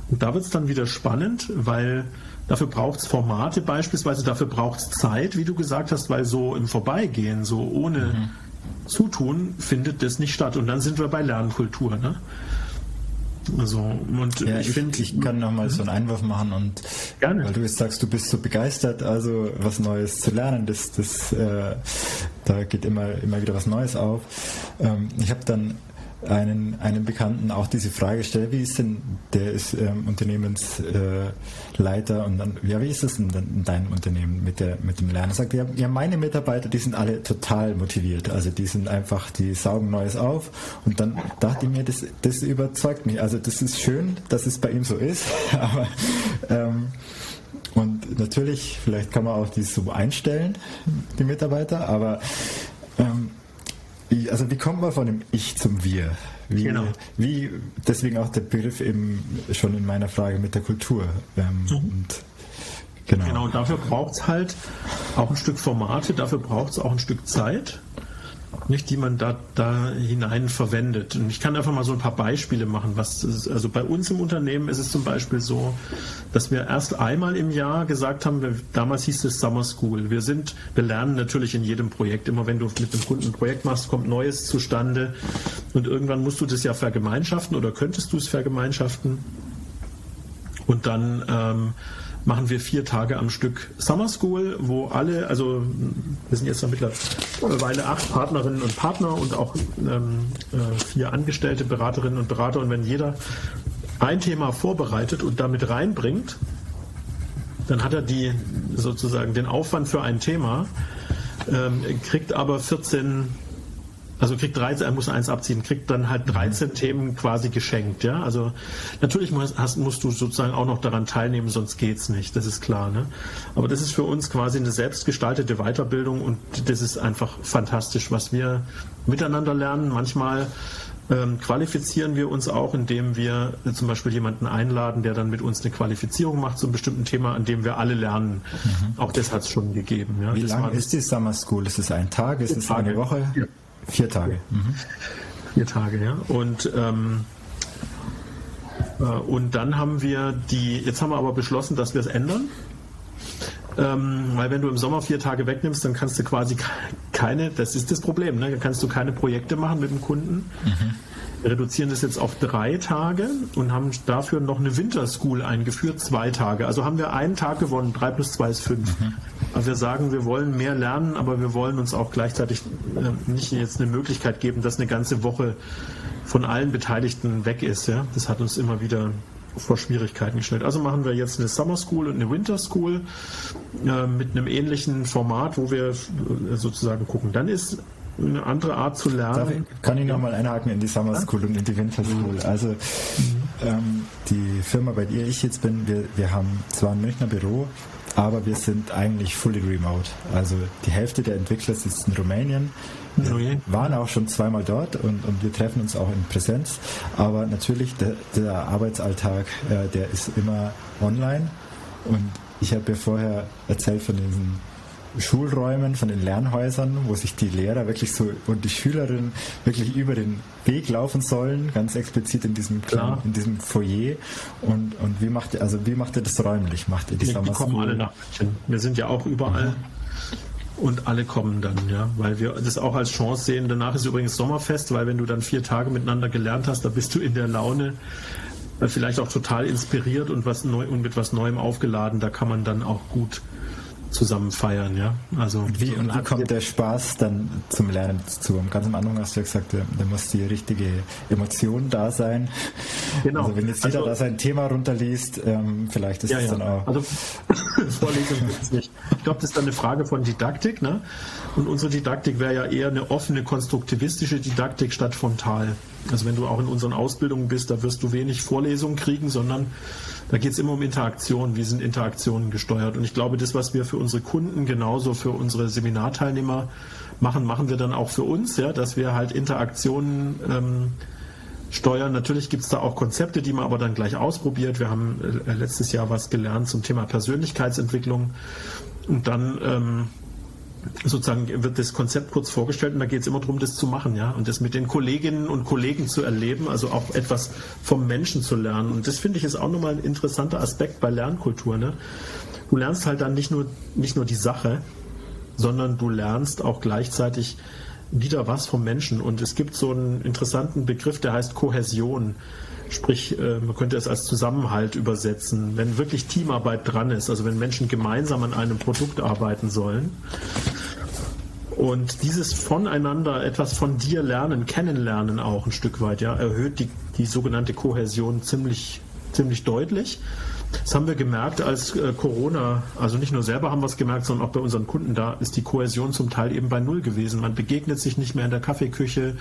Und da wird es dann wieder spannend, weil dafür braucht es Formate beispielsweise, dafür braucht es Zeit, wie du gesagt hast, weil so im Vorbeigehen, so ohne mhm. Zutun, findet das nicht statt. Und dann sind wir bei Lernkultur. Ne? Also, und ja, ich, ich finde, ich kann noch mal so einen Einwurf machen und Gerne. weil du jetzt sagst, du bist so begeistert, also was Neues zu lernen, das, das, äh, da geht immer, immer wieder was Neues auf. Ähm, ich habe dann einen, einen Bekannten auch diese Frage gestellt, wie ist denn, der ist ähm, Unternehmensleiter äh, und dann, ja, wie ist das denn in deinem Unternehmen mit, der, mit dem Lernen? Er sagt, ja, ja, meine Mitarbeiter, die sind alle total motiviert. Also die sind einfach, die saugen Neues auf und dann dachte ich mir, das, das überzeugt mich. Also das ist schön, dass es bei ihm so ist, aber ähm, und natürlich, vielleicht kann man auch die so einstellen, die Mitarbeiter, aber Ähm, also wie kommt man von dem Ich zum Wir? Wie, genau. wie deswegen auch der Begriff eben schon in meiner Frage mit der Kultur. Ähm, mhm. und genau. genau, dafür braucht es halt auch ein Stück Formate, dafür braucht es auch ein Stück Zeit nicht, die man da, da hinein verwendet. Und ich kann einfach mal so ein paar Beispiele machen. Was ist, also bei uns im Unternehmen ist es zum Beispiel so, dass wir erst einmal im Jahr gesagt haben, wir, damals hieß es Summer School. Wir sind, wir lernen natürlich in jedem Projekt. Immer wenn du mit einem Kunden ein Projekt machst, kommt Neues zustande. Und irgendwann musst du das ja vergemeinschaften oder könntest du es vergemeinschaften. Und dann ähm, machen wir vier Tage am Stück Summer School, wo alle, also wir sind jetzt mittlerweile acht Partnerinnen und Partner und auch ähm, äh, vier angestellte Beraterinnen und Berater. Und wenn jeder ein Thema vorbereitet und damit reinbringt, dann hat er die sozusagen den Aufwand für ein Thema, ähm, kriegt aber 14 also kriegt 13, er muss eins abziehen, kriegt dann halt 13 mhm. Themen quasi geschenkt, ja. Also natürlich musst, hast, musst du sozusagen auch noch daran teilnehmen, sonst geht's nicht, das ist klar, ne? Aber das ist für uns quasi eine selbstgestaltete Weiterbildung und das ist einfach fantastisch, was wir miteinander lernen. Manchmal ähm, qualifizieren wir uns auch, indem wir zum Beispiel jemanden einladen, der dann mit uns eine Qualifizierung macht zu einem bestimmten Thema, an dem wir alle lernen. Mhm. Auch das hat es schon gegeben. Ja. Wie lange ist die Summer School? Ist es ein Tag? Ist es eine Woche? Ja. Vier Tage. Mhm. Vier Tage, ja. Und ähm, äh, und dann haben wir die, jetzt haben wir aber beschlossen, dass wir es ändern. Ähm, weil wenn du im Sommer vier Tage wegnimmst, dann kannst du quasi keine, das ist das Problem, ne? dann kannst du keine Projekte machen mit dem Kunden. Mhm. Wir reduzieren das jetzt auf drei Tage und haben dafür noch eine Winterschool eingeführt, zwei Tage. Also haben wir einen Tag gewonnen, drei plus zwei ist fünf. Mhm. Also wir sagen, wir wollen mehr lernen, aber wir wollen uns auch gleichzeitig äh, nicht jetzt eine Möglichkeit geben, dass eine ganze Woche von allen Beteiligten weg ist. Ja? Das hat uns immer wieder vor Schwierigkeiten gestellt. Also machen wir jetzt eine Summer School und eine Winter School äh, mit einem ähnlichen Format, wo wir äh, sozusagen gucken. Dann ist eine andere Art zu lernen. Ich, kann ich nochmal einhaken in die Summer School und in die Winter School? Also ähm, die Firma, bei der ich jetzt bin, wir, wir haben zwar ein Münchner Büro, aber wir sind eigentlich fully remote. Also die Hälfte der Entwickler sitzt in Rumänien. Wir waren auch schon zweimal dort und, und wir treffen uns auch in Präsenz. Aber natürlich, der, der Arbeitsalltag, äh, der ist immer online. Und ich habe ja vorher erzählt von diesen Schulräumen, von den Lernhäusern, wo sich die Lehrer wirklich so und die Schülerinnen wirklich über den Weg laufen sollen, ganz explizit in diesem Klar. in diesem Foyer. Und, und wie macht ihr, also wie macht ihr das räumlich? Macht ihr die, die kommen alle nach München. Wir sind ja auch überall. Mhm. Und alle kommen dann, ja, weil wir das auch als Chance sehen. Danach ist übrigens Sommerfest, weil wenn du dann vier Tage miteinander gelernt hast, da bist du in der Laune, äh, vielleicht auch total inspiriert und was neu und mit was Neuem aufgeladen. Da kann man dann auch gut zusammen feiern, ja. Also und wie, und wie kommt der Spaß dann zum Lernen zu? Ganz am Anfang hast du ja gesagt, da muss die richtige Emotion da sein. Genau. Also wenn jetzt jeder also, da sein Thema runterliest, ähm, vielleicht ist ja, es ja. dann auch. Also Vorlesung gibt es nicht. Ich glaube, das ist dann eine Frage von Didaktik, ne? Und unsere Didaktik wäre ja eher eine offene, konstruktivistische Didaktik statt frontal. Also wenn du auch in unseren Ausbildungen bist, da wirst du wenig Vorlesungen kriegen, sondern da geht es immer um Interaktion. Wie sind Interaktionen gesteuert? Und ich glaube, das, was wir für unsere Kunden genauso für unsere Seminarteilnehmer machen, machen wir dann auch für uns, ja, dass wir halt Interaktionen ähm, steuern. Natürlich gibt es da auch Konzepte, die man aber dann gleich ausprobiert. Wir haben äh, letztes Jahr was gelernt zum Thema Persönlichkeitsentwicklung. Und dann ähm, sozusagen wird das Konzept kurz vorgestellt und da geht es immer darum, das zu machen, ja, und das mit den Kolleginnen und Kollegen zu erleben, also auch etwas vom Menschen zu lernen. Und das finde ich ist auch nochmal ein interessanter Aspekt bei Lernkultur. Ne? Du lernst halt dann nicht nur, nicht nur die Sache, sondern du lernst auch gleichzeitig wieder was vom Menschen. Und es gibt so einen interessanten Begriff, der heißt Kohäsion. Sprich, äh, man könnte es als Zusammenhalt übersetzen, wenn wirklich Teamarbeit dran ist, also wenn Menschen gemeinsam an einem Produkt arbeiten sollen. Und dieses voneinander etwas von dir lernen, kennenlernen auch ein Stück weit, ja, erhöht die, die sogenannte Kohäsion ziemlich, ziemlich deutlich. Das haben wir gemerkt als äh, Corona, also nicht nur selber haben wir es gemerkt, sondern auch bei unseren Kunden, da ist die Kohäsion zum Teil eben bei Null gewesen. Man begegnet sich nicht mehr in der Kaffeeküche,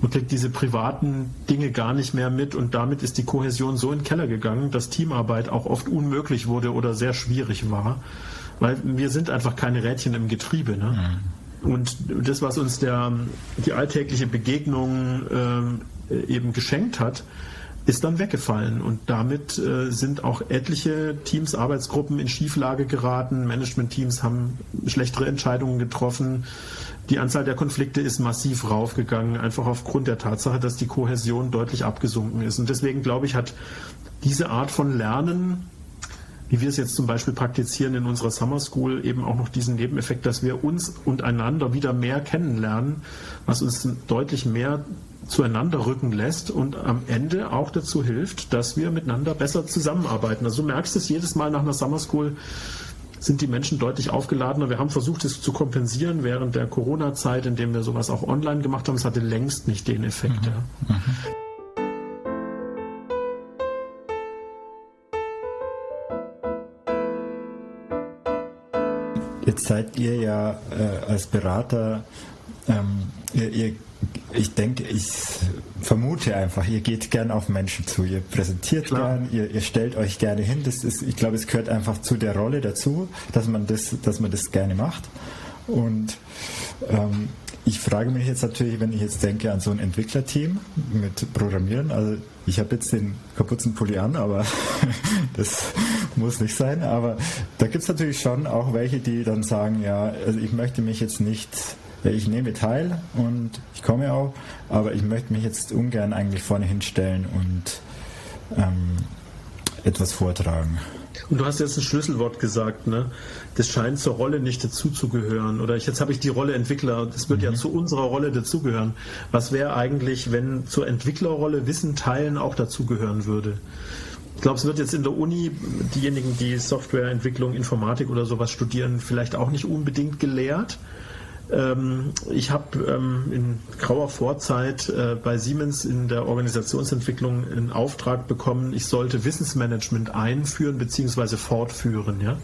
man kriegt diese privaten Dinge gar nicht mehr mit und damit ist die Kohäsion so in den Keller gegangen, dass Teamarbeit auch oft unmöglich wurde oder sehr schwierig war, weil wir sind einfach keine Rädchen im Getriebe. Ne? Mhm. Und das, was uns der, die alltägliche Begegnung äh, eben geschenkt hat, ist dann weggefallen. Und damit äh, sind auch etliche Teams, Arbeitsgruppen in Schieflage geraten. Management-Teams haben schlechtere Entscheidungen getroffen. Die Anzahl der Konflikte ist massiv raufgegangen, einfach aufgrund der Tatsache, dass die Kohäsion deutlich abgesunken ist. Und deswegen glaube ich, hat diese Art von Lernen, wie wir es jetzt zum Beispiel praktizieren in unserer Summer School, eben auch noch diesen Nebeneffekt, dass wir uns und einander wieder mehr kennenlernen, was uns deutlich mehr zueinander rücken lässt und am Ende auch dazu hilft, dass wir miteinander besser zusammenarbeiten. Also du merkst es jedes Mal nach einer Summer School, sind die Menschen deutlich aufgeladener. Wir haben versucht, es zu kompensieren während der Corona-Zeit, indem wir sowas auch online gemacht haben. Es hatte längst nicht den Effekt. Mhm. Ja. Mhm. Jetzt seid ihr ja äh, als Berater, ähm, ihr, ihr ich denke, ich vermute einfach, ihr geht gern auf Menschen zu, ihr präsentiert Klar. gern, ihr, ihr, stellt euch gerne hin. Das ist, ich glaube, es gehört einfach zu der Rolle dazu, dass man das, dass man das gerne macht. Und ähm, ich frage mich jetzt natürlich, wenn ich jetzt denke an so ein Entwicklerteam mit Programmieren, also ich habe jetzt den kaputten Pulli an, aber das muss nicht sein. Aber da gibt es natürlich schon auch welche, die dann sagen, ja, also ich möchte mich jetzt nicht ich nehme teil und ich komme auch, aber ich möchte mich jetzt ungern eigentlich vorne hinstellen und ähm, etwas vortragen. Und du hast jetzt ein Schlüsselwort gesagt, ne? Das scheint zur Rolle nicht dazuzugehören. Oder ich, jetzt habe ich die Rolle Entwickler, das wird mhm. ja zu unserer Rolle dazugehören. Was wäre eigentlich, wenn zur Entwicklerrolle Wissen teilen auch dazugehören würde? Ich glaube, es wird jetzt in der Uni diejenigen, die Softwareentwicklung, Informatik oder sowas studieren, vielleicht auch nicht unbedingt gelehrt. Ähm, ich habe ähm, in grauer Vorzeit äh, bei Siemens in der Organisationsentwicklung einen Auftrag bekommen, ich sollte Wissensmanagement einführen bzw. fortführen. Ja?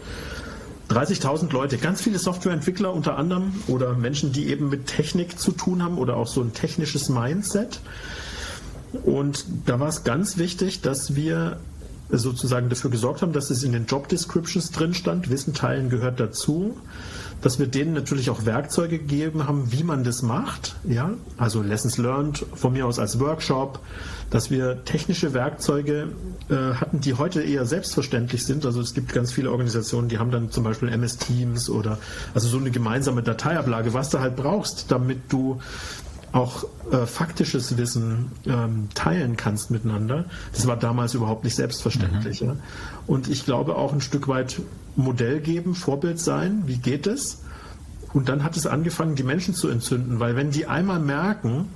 30.000 Leute, ganz viele Softwareentwickler unter anderem oder Menschen, die eben mit Technik zu tun haben oder auch so ein technisches Mindset. Und da war es ganz wichtig, dass wir sozusagen dafür gesorgt haben, dass es in den Job Descriptions drin stand. Wissen teilen gehört dazu dass wir denen natürlich auch Werkzeuge gegeben haben, wie man das macht. Ja, also Lessons Learned von mir aus als Workshop, dass wir technische Werkzeuge äh, hatten, die heute eher selbstverständlich sind. Also es gibt ganz viele Organisationen, die haben dann zum Beispiel MS Teams oder also so eine gemeinsame Dateiablage, was du halt brauchst, damit du auch äh, faktisches Wissen ähm, teilen kannst miteinander. Das war damals überhaupt nicht selbstverständlich. Mhm. Ja. Und ich glaube auch ein Stück weit Modell geben, Vorbild sein, wie geht es? Und dann hat es angefangen, die Menschen zu entzünden, weil wenn die einmal merken,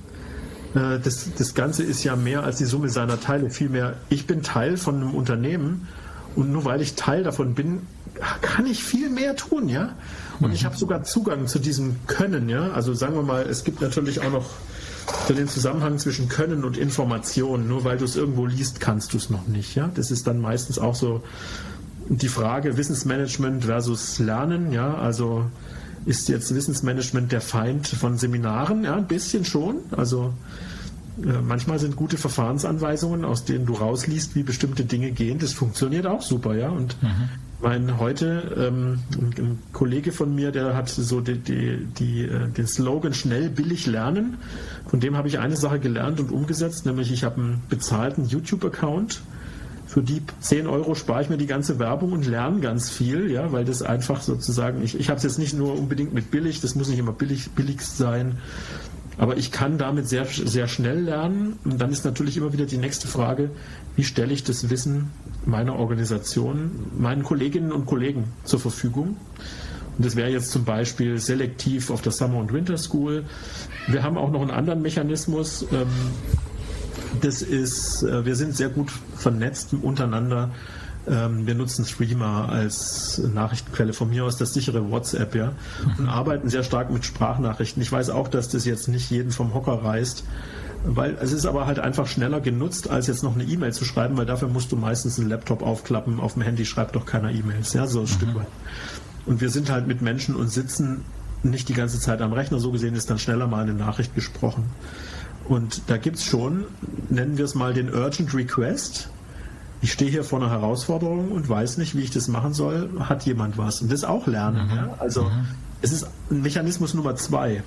äh, das, das Ganze ist ja mehr als die Summe seiner Teile, vielmehr, ich bin Teil von einem Unternehmen und nur weil ich Teil davon bin, kann ich viel mehr tun, ja? Und ich habe sogar Zugang zu diesem Können, ja. Also sagen wir mal, es gibt natürlich auch noch den Zusammenhang zwischen Können und Information. Nur weil du es irgendwo liest, kannst du es noch nicht, ja. Das ist dann meistens auch so die Frage Wissensmanagement versus Lernen, ja. Also ist jetzt Wissensmanagement der Feind von Seminaren? Ja, ein bisschen schon. Also äh, manchmal sind gute Verfahrensanweisungen, aus denen du rausliest, wie bestimmte Dinge gehen. Das funktioniert auch super, ja. Und mhm mein heute ähm, ein Kollege von mir, der hat so die, die, die, äh, den Slogan schnell, billig lernen. Von dem habe ich eine Sache gelernt und umgesetzt, nämlich ich habe einen bezahlten YouTube-Account. Für die 10 Euro spare ich mir die ganze Werbung und lerne ganz viel, ja, weil das einfach sozusagen, ich, ich habe es jetzt nicht nur unbedingt mit billig, das muss nicht immer billig, billig sein, aber ich kann damit sehr, sehr schnell lernen. Und dann ist natürlich immer wieder die nächste Frage, wie stelle ich das Wissen meiner Organisation, meinen Kolleginnen und Kollegen zur Verfügung? Und das wäre jetzt zum Beispiel selektiv auf der Summer und Winter School. Wir haben auch noch einen anderen Mechanismus. Ähm, das ist, äh, wir sind sehr gut vernetzt untereinander ähm, wir nutzen Streamer als Nachrichtenquelle von mir aus, das sichere WhatsApp, ja, und arbeiten sehr stark mit Sprachnachrichten. Ich weiß auch, dass das jetzt nicht jeden vom Hocker reißt, weil es ist aber halt einfach schneller genutzt, als jetzt noch eine E-Mail zu schreiben, weil dafür musst du meistens einen Laptop aufklappen. Auf dem Handy schreibt doch keiner E-Mails, ja, so ein mhm. Stück weit. Und wir sind halt mit Menschen und sitzen nicht die ganze Zeit am Rechner. So gesehen ist dann schneller mal eine Nachricht gesprochen. Und da gibt es schon, nennen wir es mal den Urgent Request ich stehe hier vor einer Herausforderung und weiß nicht, wie ich das machen soll, hat jemand was. Und das auch lernen. Mhm. Ja? Also mhm. es ist Mechanismus Nummer zwei,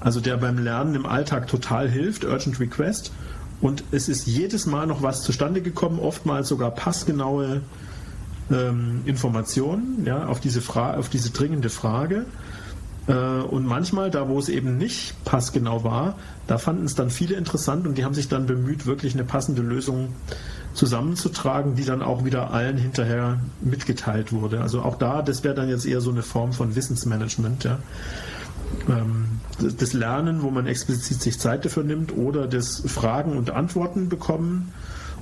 also der beim Lernen im Alltag total hilft, Urgent Request. Und es ist jedes Mal noch was zustande gekommen, oftmals sogar passgenaue ähm, Informationen ja, auf, diese Fra auf diese dringende Frage. Äh, und manchmal, da wo es eben nicht passgenau war, da fanden es dann viele interessant und die haben sich dann bemüht, wirklich eine passende Lösung zusammenzutragen, die dann auch wieder allen hinterher mitgeteilt wurde. Also auch da, das wäre dann jetzt eher so eine Form von Wissensmanagement, ja. Ähm, das Lernen, wo man explizit sich Zeit dafür nimmt, oder das Fragen und Antworten bekommen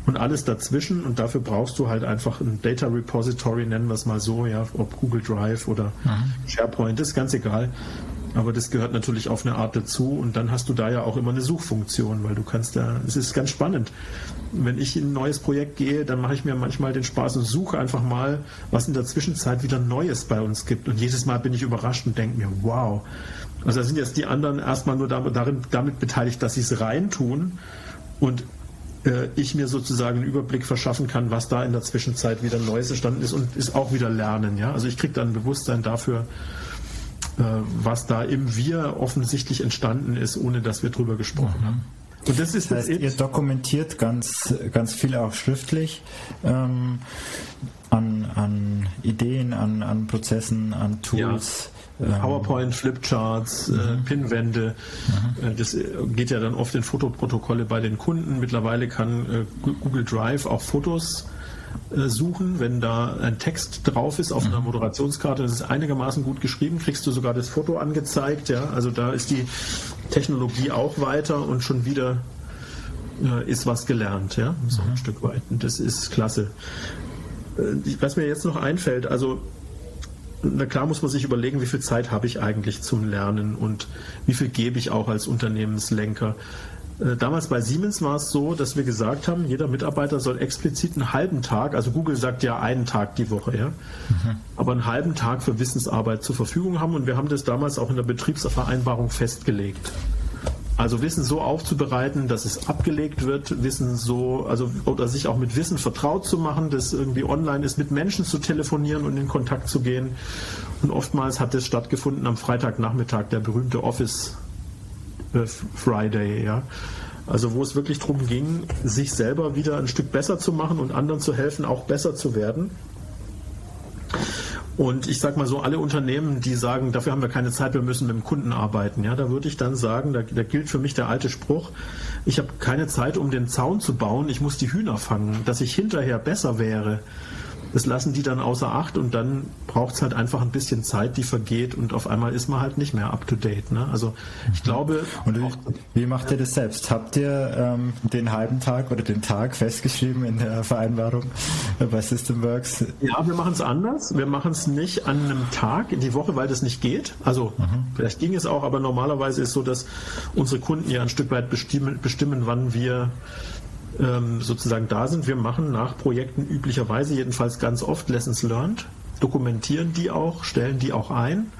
und alles dazwischen. Und dafür brauchst du halt einfach ein Data Repository, nennen wir es mal so, ja, ob Google Drive oder mhm. SharePoint, ist ganz egal. Aber das gehört natürlich auf eine Art dazu und dann hast du da ja auch immer eine Suchfunktion, weil du kannst da, es ist ganz spannend. Wenn ich in ein neues Projekt gehe, dann mache ich mir manchmal den Spaß und suche einfach mal, was in der Zwischenzeit wieder Neues bei uns gibt. Und jedes Mal bin ich überrascht und denke mir, wow. Also da sind jetzt die anderen erstmal nur damit, darin, damit beteiligt, dass sie es reintun und ich mir sozusagen einen Überblick verschaffen kann, was da in der Zwischenzeit wieder Neues entstanden ist und ist auch wieder lernen. Ja? Also ich kriege dann ein Bewusstsein dafür, äh, was da im Wir offensichtlich entstanden ist, ohne dass wir drüber gesprochen mhm. haben. Und das ist das heißt, ihr dokumentiert ganz, ganz viel auch schriftlich ähm, an, an Ideen, an, an Prozessen, an Tools. Ja. PowerPoint, Flipcharts, äh, mhm. Pinwände. Mhm. Äh, das geht ja dann oft in Fotoprotokolle bei den Kunden. Mittlerweile kann äh, Google Drive auch Fotos suchen, wenn da ein Text drauf ist auf einer mhm. Moderationskarte, das ist einigermaßen gut geschrieben, kriegst du sogar das Foto angezeigt, ja. Also da ist die Technologie auch weiter und schon wieder ist was gelernt, ja, so ein mhm. Stück weit. Und das ist klasse. Was mir jetzt noch einfällt, also na klar muss man sich überlegen, wie viel Zeit habe ich eigentlich zum Lernen und wie viel gebe ich auch als Unternehmenslenker. Äh, damals bei Siemens war es so, dass wir gesagt haben, jeder Mitarbeiter soll explizit einen halben Tag, also Google sagt ja einen Tag die Woche, ja, mhm. aber einen halben Tag für Wissensarbeit zur Verfügung haben und wir haben das damals auch in der Betriebsvereinbarung festgelegt. Also Wissen so aufzubereiten, dass es abgelegt wird, Wissen so, also oder sich auch mit Wissen vertraut zu machen, das irgendwie online ist, mit Menschen zu telefonieren und in Kontakt zu gehen. Und oftmals hat das stattgefunden am Freitagnachmittag, der berühmte Office äh, Friday, ja. Also wo es wirklich darum ging, sich selber wieder ein Stück besser zu machen und anderen zu helfen, auch besser zu werden. Und ich sage mal so, alle Unternehmen, die sagen, dafür haben wir keine Zeit, wir müssen mit dem Kunden arbeiten, ja, da würde ich dann sagen, da, da gilt für mich der alte Spruch, ich habe keine Zeit, um den Zaun zu bauen, ich muss die Hühner fangen, dass ich hinterher besser wäre das lassen die dann außer Acht und dann braucht es halt einfach ein bisschen Zeit, die vergeht und auf einmal ist man halt nicht mehr up to date. Ne? Also ich mhm. glaube. Und wie, wie macht ihr das selbst? Habt ihr ähm, den halben Tag oder den Tag festgeschrieben in der Vereinbarung bei Systemworks? Ja, wir machen es anders. Wir machen es nicht an einem Tag in die Woche, weil das nicht geht. Also mhm. vielleicht ging es auch, aber normalerweise ist es so, dass unsere Kunden ja ein Stück weit bestimmen, bestimmen wann wir ähm, sozusagen da sind. Wir machen nach Projekten üblicherweise, jedenfalls ganz oft, Lessons Learned, dokumentieren die auch, stellen die auch ein,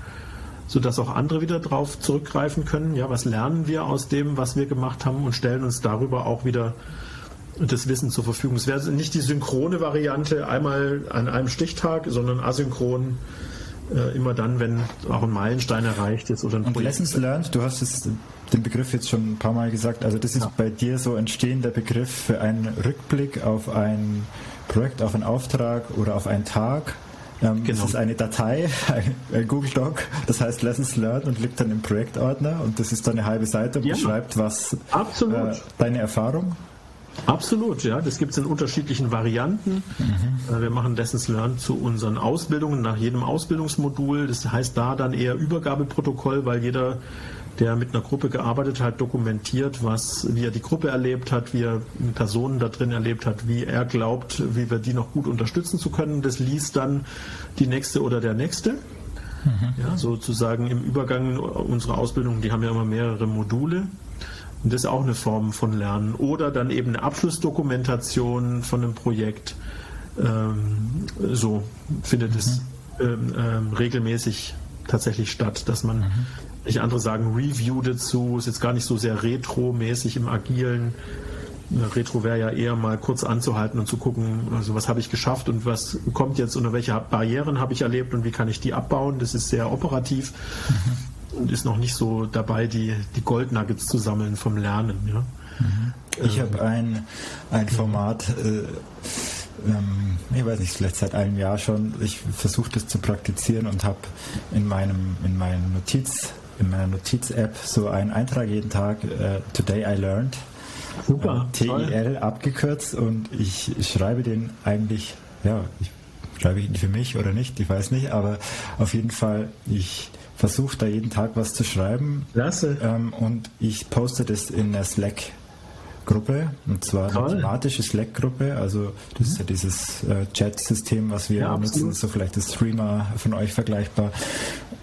sodass auch andere wieder darauf zurückgreifen können. Ja, was lernen wir aus dem, was wir gemacht haben und stellen uns darüber auch wieder das Wissen zur Verfügung. Es wäre nicht die synchrone Variante einmal an einem Stichtag, sondern asynchron äh, immer dann, wenn auch ein Meilenstein erreicht ist oder ein Und Projekt. Lessons learned, du hast es, den Begriff jetzt schon ein paar Mal gesagt, also das ist ja. bei dir so entstehender Begriff für einen Rückblick auf ein Projekt, auf einen Auftrag oder auf einen Tag. Ähm, genau. Das ist eine Datei, ein, ein, Google Doc, das heißt Lessons Learned und liegt dann im Projektordner und das ist dann eine halbe Seite und ja. beschreibt, was äh, deine Erfahrung Absolut, ja. Das gibt es in unterschiedlichen Varianten. Mhm. Äh, wir machen Lessons Learned zu unseren Ausbildungen nach jedem Ausbildungsmodul. Das heißt da dann eher Übergabeprotokoll, weil jeder, der mit einer Gruppe gearbeitet hat, dokumentiert, was, wie er die Gruppe erlebt hat, wie er Personen da drin erlebt hat, wie er glaubt, wie wir die noch gut unterstützen zu können. Das liest dann die nächste oder der nächste. Mhm. Ja, sozusagen im Übergang unserer Ausbildung, die haben ja immer mehrere Module. Und das ist auch eine Form von Lernen. Oder dann eben eine Abschlussdokumentation von einem Projekt. Ähm, so findet mhm. es ähm, ähm, regelmäßig tatsächlich statt, dass man, mhm. Ich andere sagen, Review dazu, ist jetzt gar nicht so sehr retro-mäßig im Agilen Retro wäre ja eher mal kurz anzuhalten und zu gucken, also was habe ich geschafft und was kommt jetzt oder welche Barrieren habe ich erlebt und wie kann ich die abbauen. Das ist sehr operativ mhm. und ist noch nicht so dabei, die, die Goldnuggets zu sammeln vom Lernen. Ja. Mhm. Ich habe ein, ein Format, äh, ähm, ich weiß nicht, vielleicht seit einem Jahr schon, ich versuche das zu praktizieren und habe in meinem, in meinem Notiz, in meiner Notiz-App so einen Eintrag jeden Tag, äh, Today I Learned. Super. Äh, TIL abgekürzt und ich, schreibe den eigentlich, ja, ich schreibe ihn für mich oder nicht, ich weiß nicht, aber auf jeden Fall, ich versuche da jeden Tag was zu schreiben. Klasse. Ähm, und ich poste das in der Slack Gruppe, und zwar Toll. eine thematische Slack-Gruppe. Also das ist ja dieses äh, Chat-System, was wir ja, nutzen, so vielleicht das Streamer von euch vergleichbar.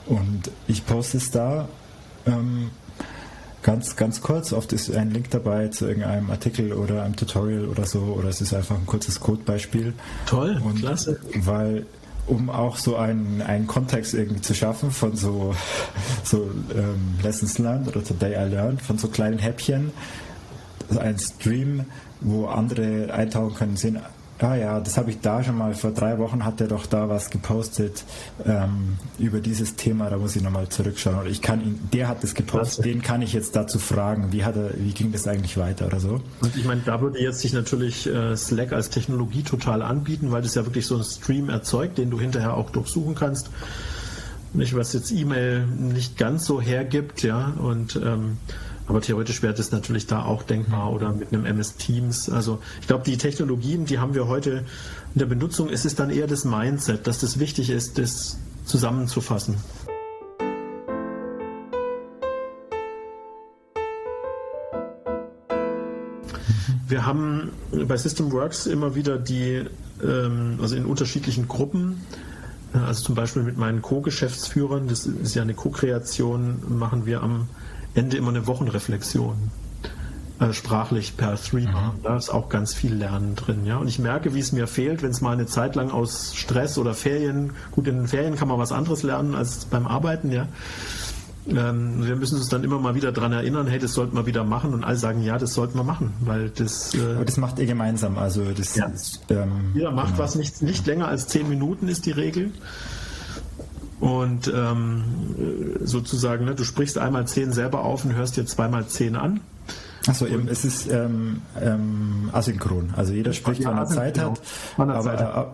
Und ich poste es da ähm, ganz, ganz kurz. Oft ist ein Link dabei zu irgendeinem Artikel oder einem Tutorial oder so, oder es ist einfach ein kurzes Codebeispiel. Toll, und klasse. Weil um auch so einen, einen Kontext irgendwie zu schaffen von so, so ähm, Lessons Learned oder Today I Learned, von so kleinen Häppchen, ein Stream, wo andere eintauchen können, sehen, ah ja, das habe ich da schon mal, vor drei Wochen hat er doch da was gepostet ähm, über dieses Thema, da muss ich nochmal zurückschauen. Oder ich kann ihn, der hat das gepostet, den kann ich jetzt dazu fragen, wie hat er, wie ging das eigentlich weiter oder so. Und ich meine, da würde jetzt sich natürlich äh, Slack als Technologie total anbieten, weil das ja wirklich so einen Stream erzeugt, den du hinterher auch durchsuchen kannst. Nicht, was jetzt E-Mail nicht ganz so hergibt, ja, und ähm, aber theoretisch wäre das natürlich da auch denkbar oder mit einem MS Teams. Also ich glaube, die Technologien, die haben wir heute in der Benutzung. Es ist dann eher das Mindset, dass das wichtig ist, das zusammenzufassen. Wir haben bei Systemworks immer wieder die, ähm, also in unterschiedlichen Gruppen, also zum Beispiel mit meinen Co-Geschäftsführern, das ist ja eine Co-Kreation, machen wir am Ende immer eine Wochenreflexion. Äh, sprachlich per Threema. Mhm. Da ist auch ganz viel Lernen drin. Ja? Und ich merke, wie es mir fehlt, wenn es mal eine Zeit lang aus Stress oder Ferien, gut, in den Ferien kann man was anderes lernen als beim Arbeiten, ja. Ähm, wir müssen uns dann immer mal wieder daran erinnern, hey, das sollten wir wieder machen und alle sagen, ja, das sollten wir machen, weil das. Äh, Aber das macht ihr gemeinsam, also das. Ja. Ist, ähm, Jeder macht genau. was nicht, nicht länger als zehn Minuten ist die Regel. Und ähm, sozusagen, ne, du sprichst einmal zehn selber auf und hörst dir zweimal zehn an. Achso, es ist ähm, ähm, asynchron. Also jeder spricht, ja, wann er Zeit genau. hat. Aber, Zeit hat.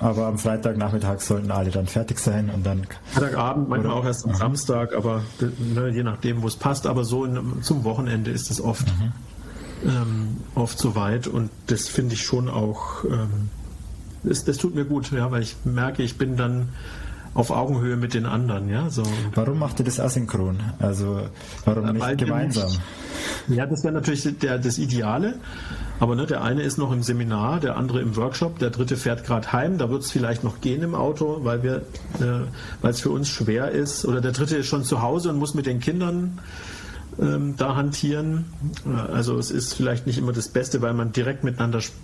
aber am Freitagnachmittag sollten alle dann fertig sein und dann. Freitagabend, manchmal auch erst am mhm. Samstag, aber ne, je nachdem, wo es passt. Aber so in, zum Wochenende ist es oft, mhm. ähm, oft so weit und das finde ich schon auch. Ähm, das, das tut mir gut, ja, weil ich merke, ich bin dann auf Augenhöhe mit den anderen. Ja? So. Warum macht ihr das asynchron? Also warum nicht Weil gemeinsam? Nicht, ja, das wäre natürlich der, das Ideale. Aber ne, der eine ist noch im Seminar, der andere im Workshop, der dritte fährt gerade heim. Da wird es vielleicht noch gehen im Auto, weil wir, äh, weil es für uns schwer ist. Oder der dritte ist schon zu Hause und muss mit den Kindern ähm, da hantieren. Also es ist vielleicht nicht immer das Beste, weil man direkt miteinander sp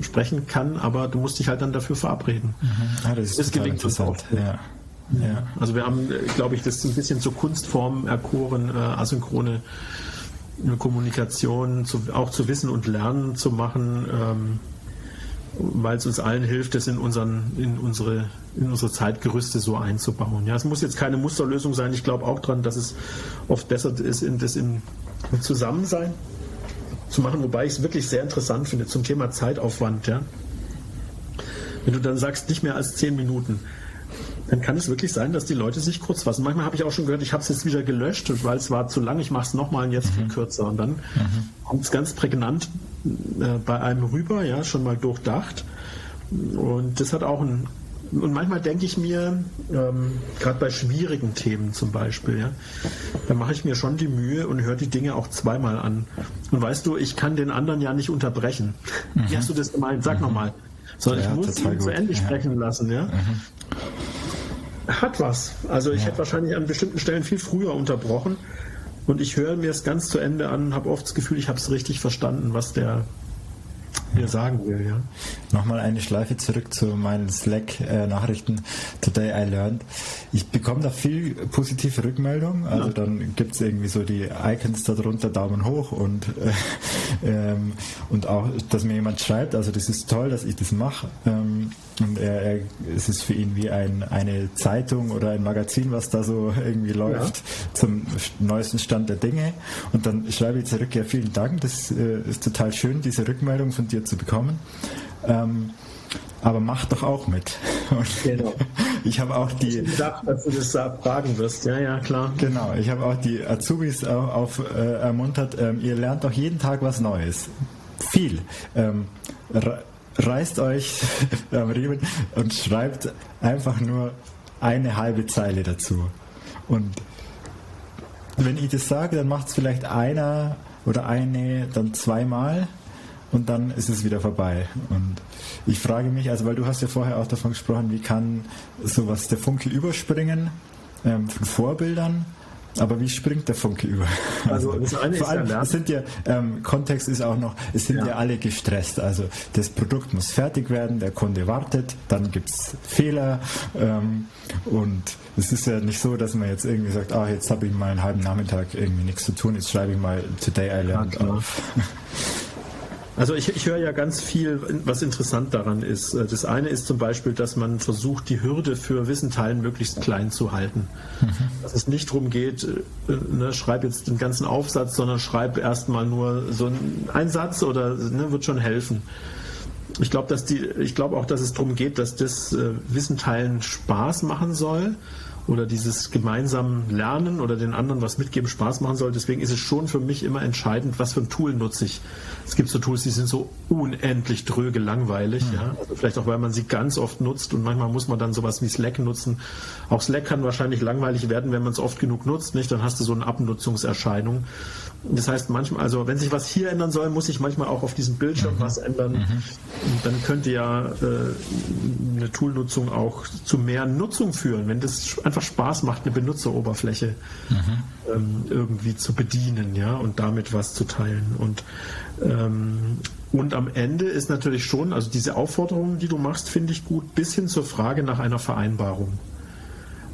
sprechen kann, aber du musst dich halt dann dafür verabreden. Mhm. Ah, das ist das gelingt uns oft. Ja. Ja. Also wir haben, äh, glaube ich, das ein bisschen zur Kunstform erkoren, äh, asynchrone äh, Kommunikation zu, auch zu wissen und lernen zu machen. Ähm, weil es uns allen hilft, das in, unseren, in, unsere, in unsere Zeitgerüste so einzubauen. Ja, es muss jetzt keine Musterlösung sein. Ich glaube auch daran, dass es oft besser ist, das im Zusammensein zu machen, wobei ich es wirklich sehr interessant finde zum Thema Zeitaufwand. Ja? Wenn du dann sagst, nicht mehr als zehn Minuten, dann kann es wirklich sein, dass die Leute sich kurz fassen. Manchmal habe ich auch schon gehört, ich habe es jetzt wieder gelöscht, weil es war zu lang, ich mache es nochmal und jetzt mhm. viel kürzer. Und dann mhm. kommt es ganz prägnant äh, bei einem rüber, ja, schon mal durchdacht. Und das hat auch ein. Und manchmal denke ich mir, ähm, gerade bei schwierigen Themen zum Beispiel, ja, da mache ich mir schon die Mühe und höre die Dinge auch zweimal an. Und weißt du, ich kann den anderen ja nicht unterbrechen. Mhm. Wie hast du das gemeint? Sag mhm. nochmal. Sondern ja, ich muss ihn zu Ende sprechen lassen, ja. Mhm hat was. Also ich ja. hätte wahrscheinlich an bestimmten Stellen viel früher unterbrochen. Und ich höre mir es ganz zu Ende an, habe oft das Gefühl, ich habe es richtig verstanden, was der, mir sagen will. Ja. Nochmal eine Schleife zurück zu meinen Slack-Nachrichten. Today I learned. Ich bekomme da viel positive Rückmeldung. Also ja. dann gibt es irgendwie so die Icons darunter, Daumen hoch und, äh, ähm, und auch, dass mir jemand schreibt, also das ist toll, dass ich das mache. Ähm, und er, er, es ist für ihn wie ein, eine Zeitung oder ein Magazin, was da so irgendwie läuft ja. zum neuesten Stand der Dinge. Und dann schreibe ich zurück, ja vielen Dank, das äh, ist total schön, diese Rückmeldung von dir zu bekommen. Ähm, aber mach doch auch mit. Und genau. Ich habe auch die. Ich gedacht, dass du das fragen wirst. Ja, ja, klar. Genau. Ich habe auch die Azubis auf, auf äh, ermuntert. Ähm, ihr lernt doch jeden Tag was Neues. Viel. Ähm, reißt euch am Riemen und schreibt einfach nur eine halbe Zeile dazu. Und wenn ich das sage, dann macht es vielleicht einer oder eine dann zweimal und dann ist es wieder vorbei. Und ich frage mich, also weil du hast ja vorher auch davon gesprochen, wie kann sowas der Funke überspringen ähm, von Vorbildern aber wie springt der Funke über? Also, das eine Vor allem, ja, es sind ja, ähm, Kontext ist auch noch, es sind ja. ja. alle gestresst. Also das Produkt muss fertig werden, der Kunde wartet, dann gibt es Fehler ähm, und es ist ja nicht so, dass man jetzt irgendwie sagt, ah, jetzt habe ich mal einen halben Nachmittag irgendwie nichts zu tun, jetzt schreibe ich mal Today I Learned auf. Also ich, ich höre ja ganz viel, was interessant daran ist. Äh, das eine ist zum Beispiel, dass man versucht, die Hürde für Wissenteilen möglichst klein zu halten. Mhm. Dass es nicht darum geht, äh, ne, schreib jetzt den ganzen Aufsatz, sondern schreib erstmal nur so einen Satz oder ne, wird schon helfen. Ich glaube, dass die, ich glaube auch, dass es darum geht, dass das äh, Wissenteilen Spaß machen soll oder dieses gemeinsam Lernen oder den anderen was mitgeben Spaß machen soll. Deswegen ist es schon für mich immer entscheidend, was für ein Tool nutze ich. Es gibt so Tools, die sind so unendlich dröge langweilig. Mhm. Ja? Also vielleicht auch, weil man sie ganz oft nutzt und manchmal muss man dann sowas wie Slack nutzen. Auch Slack kann wahrscheinlich langweilig werden, wenn man es oft genug nutzt. Nicht? Dann hast du so eine Abnutzungserscheinung. Das heißt, manchmal, also wenn sich was hier ändern soll, muss ich manchmal auch auf diesem Bildschirm mhm. was ändern. Mhm. Dann könnte ja äh, eine Toolnutzung auch zu mehr Nutzung führen, wenn das einfach Spaß macht, eine Benutzeroberfläche mhm. ähm, irgendwie zu bedienen, ja, und damit was zu teilen. Und ähm, und am Ende ist natürlich schon, also diese Aufforderungen, die du machst, finde ich gut, bis hin zur Frage nach einer Vereinbarung.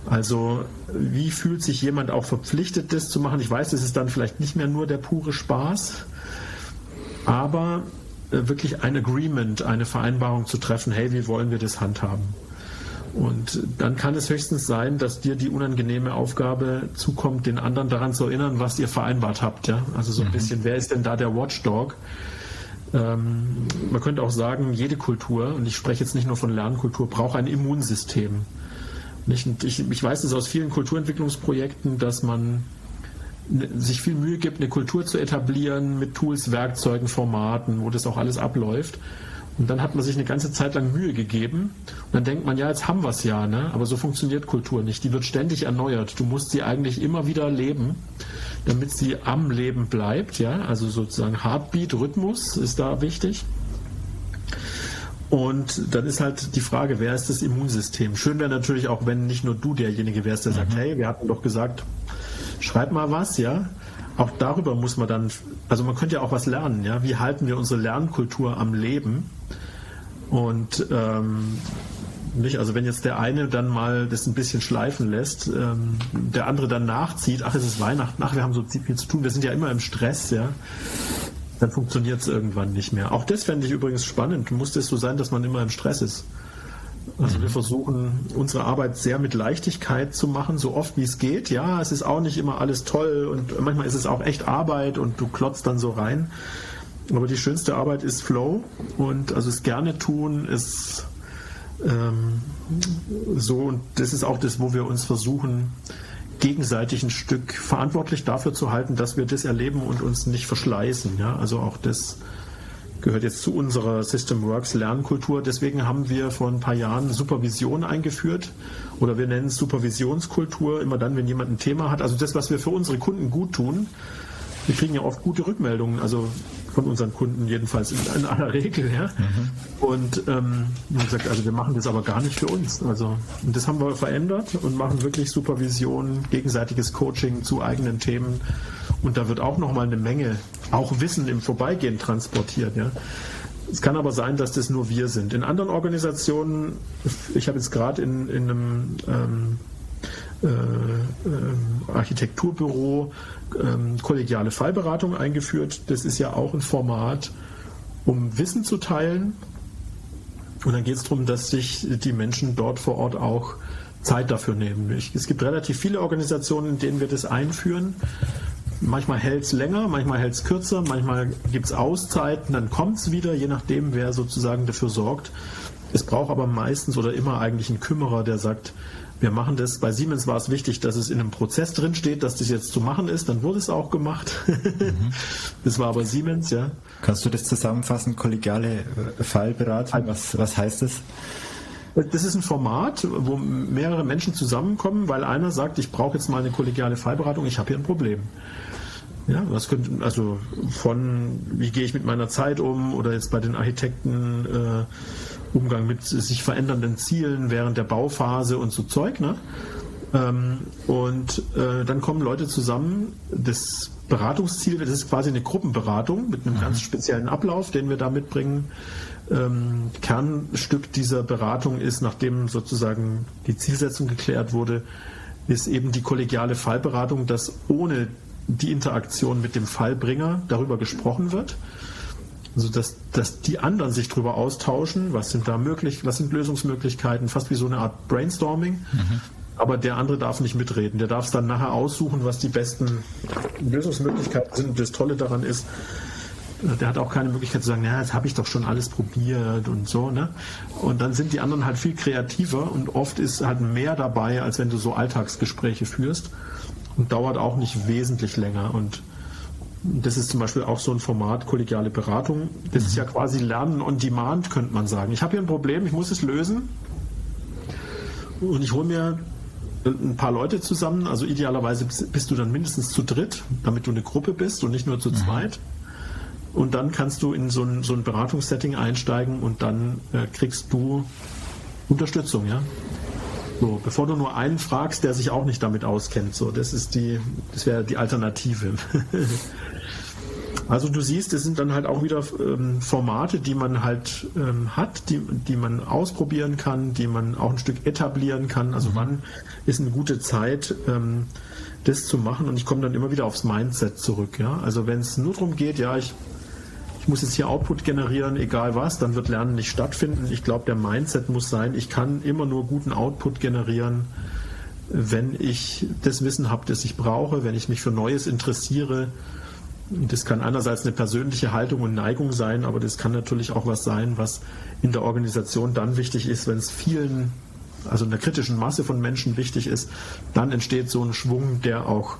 Also wie fühlt sich jemand auch verpflichtet, das zu machen? Ich weiß, es ist dann vielleicht nicht mehr nur der pure Spaß, aber äh, wirklich ein Agreement, eine Vereinbarung zu treffen, hey, wie wollen wir das handhaben? Und dann kann es höchstens sein, dass dir die unangenehme Aufgabe zukommt, den anderen daran zu erinnern, was ihr vereinbart habt. Ja? Also so ein mhm. bisschen, wer ist denn da der Watchdog? Ähm, man könnte auch sagen, jede Kultur, und ich spreche jetzt nicht nur von Lernkultur, braucht ein Immunsystem. Nicht? Ich, ich weiß es aus vielen Kulturentwicklungsprojekten, dass man sich viel Mühe gibt, eine Kultur zu etablieren mit Tools, Werkzeugen, Formaten, wo das auch alles abläuft. Und dann hat man sich eine ganze Zeit lang Mühe gegeben und dann denkt man, ja, jetzt haben wir es ja, ne? aber so funktioniert Kultur nicht. Die wird ständig erneuert. Du musst sie eigentlich immer wieder leben, damit sie am Leben bleibt. Ja? Also sozusagen Heartbeat, Rhythmus ist da wichtig. Und dann ist halt die Frage, wer ist das Immunsystem? Schön wäre natürlich auch, wenn nicht nur du derjenige wärst, der mhm. sagt, hey, wir hatten doch gesagt, schreib mal was, ja. Auch darüber muss man dann, also man könnte ja auch was lernen, ja. Wie halten wir unsere Lernkultur am Leben? Und ähm, nicht, also wenn jetzt der eine dann mal das ein bisschen schleifen lässt, ähm, der andere dann nachzieht, ach, es ist Weihnachten, ach, wir haben so viel zu tun, wir sind ja immer im Stress, ja dann funktioniert es irgendwann nicht mehr. Auch das fände ich übrigens spannend. Muss es so sein, dass man immer im Stress ist? Also wir mhm. versuchen unsere Arbeit sehr mit Leichtigkeit zu machen, so oft wie es geht. Ja, es ist auch nicht immer alles toll und manchmal ist es auch echt Arbeit und du klotzt dann so rein. Aber die schönste Arbeit ist Flow und also es gerne tun, ist ähm, so und das ist auch das, wo wir uns versuchen, gegenseitig ein Stück verantwortlich dafür zu halten, dass wir das erleben und uns nicht verschleißen. Ja? Also auch das gehört jetzt zu unserer System Works Lernkultur. Deswegen haben wir vor ein paar Jahren Supervision eingeführt oder wir nennen es Supervisionskultur, immer dann, wenn jemand ein Thema hat. Also das, was wir für unsere Kunden gut tun. Wir kriegen ja oft gute Rückmeldungen. Also von unseren Kunden jedenfalls in, in aller Regel. Ja? Mhm. Und ähm, wie gesagt, also wir machen das aber gar nicht für uns. Also und das haben wir verändert und machen wirklich Supervision, gegenseitiges Coaching zu eigenen Themen. Und da wird auch noch mal eine Menge, auch Wissen im Vorbeigehen transportiert. Ja? Es kann aber sein, dass das nur wir sind. In anderen Organisationen, ich habe jetzt gerade in, in einem ähm, äh, äh, Architekturbüro ähm, kollegiale Fallberatung eingeführt. Das ist ja auch ein Format, um Wissen zu teilen. Und dann geht es darum, dass sich die Menschen dort vor Ort auch Zeit dafür nehmen. Ich, es gibt relativ viele Organisationen, in denen wir das einführen. Manchmal hält es länger, manchmal hält es kürzer, manchmal gibt es Auszeiten, dann kommt es wieder, je nachdem, wer sozusagen dafür sorgt. Es braucht aber meistens oder immer eigentlich einen Kümmerer, der sagt, wir machen das. Bei Siemens war es wichtig, dass es in einem Prozess drin steht, dass das jetzt zu machen ist. Dann wurde es auch gemacht. Mhm. Das war aber Siemens, ja. Kannst du das zusammenfassen, kollegiale äh, Fallberatung? Was, was heißt das? Das ist ein Format, wo mehrere Menschen zusammenkommen, weil einer sagt, ich brauche jetzt mal eine kollegiale Fallberatung, ich habe hier ein Problem. Ja, was könnte, also von wie gehe ich mit meiner Zeit um oder jetzt bei den Architekten äh, Umgang mit sich verändernden Zielen während der Bauphase und so Zeug, ne? Ähm, und äh, dann kommen Leute zusammen. Das Beratungsziel, das ist quasi eine Gruppenberatung mit einem mhm. ganz speziellen Ablauf, den wir da mitbringen. Ähm, Kernstück dieser Beratung ist, nachdem sozusagen die Zielsetzung geklärt wurde, ist eben die kollegiale Fallberatung, dass ohne die Interaktion mit dem Fallbringer darüber gesprochen wird. Also dass, dass die anderen sich darüber austauschen, was sind da möglich, was sind Lösungsmöglichkeiten, fast wie so eine Art Brainstorming. Mhm. Aber der andere darf nicht mitreden. Der darf es dann nachher aussuchen, was die besten Lösungsmöglichkeiten sind. Und das Tolle daran ist, der hat auch keine Möglichkeit zu sagen, ja, das habe ich doch schon alles probiert und so, ne? Und dann sind die anderen halt viel kreativer und oft ist halt mehr dabei, als wenn du so Alltagsgespräche führst und dauert auch nicht wesentlich länger. Und das ist zum Beispiel auch so ein Format, kollegiale Beratung. Das mhm. ist ja quasi Lernen on Demand, könnte man sagen. Ich habe hier ein Problem, ich muss es lösen. Und ich hole mir ein paar Leute zusammen. Also idealerweise bist du dann mindestens zu dritt, damit du eine Gruppe bist und nicht nur zu mhm. zweit. Und dann kannst du in so ein, so ein Beratungssetting einsteigen und dann äh, kriegst du Unterstützung, ja. So, bevor du nur einen fragst, der sich auch nicht damit auskennt. So, das ist die, das wäre die Alternative. also du siehst, es sind dann halt auch wieder ähm, Formate, die man halt ähm, hat, die, die man ausprobieren kann, die man auch ein Stück etablieren kann. Also mhm. wann ist eine gute Zeit, ähm, das zu machen? Und ich komme dann immer wieder aufs Mindset zurück. Ja? Also wenn es nur darum geht, ja, ich ich muss jetzt hier Output generieren, egal was, dann wird Lernen nicht stattfinden. Ich glaube, der Mindset muss sein, ich kann immer nur guten Output generieren, wenn ich das Wissen habe, das ich brauche, wenn ich mich für Neues interessiere. Das kann einerseits eine persönliche Haltung und Neigung sein, aber das kann natürlich auch was sein, was in der Organisation dann wichtig ist, wenn es vielen, also einer kritischen Masse von Menschen wichtig ist, dann entsteht so ein Schwung, der auch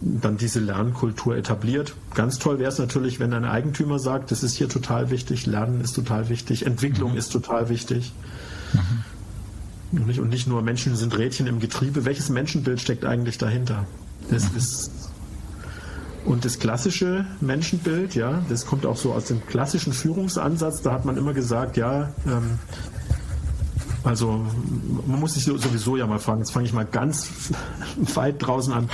dann diese Lernkultur etabliert. Ganz toll wäre es natürlich, wenn ein Eigentümer sagt, das ist hier total wichtig, Lernen ist total wichtig, Entwicklung mhm. ist total wichtig. Mhm. Und, nicht, und nicht nur Menschen sind Rädchen im Getriebe. Welches Menschenbild steckt eigentlich dahinter? Das mhm. ist und das klassische Menschenbild, ja, das kommt auch so aus dem klassischen Führungsansatz. Da hat man immer gesagt, ja, ähm, also man muss sich sowieso ja mal fragen, jetzt fange ich mal ganz weit draußen an.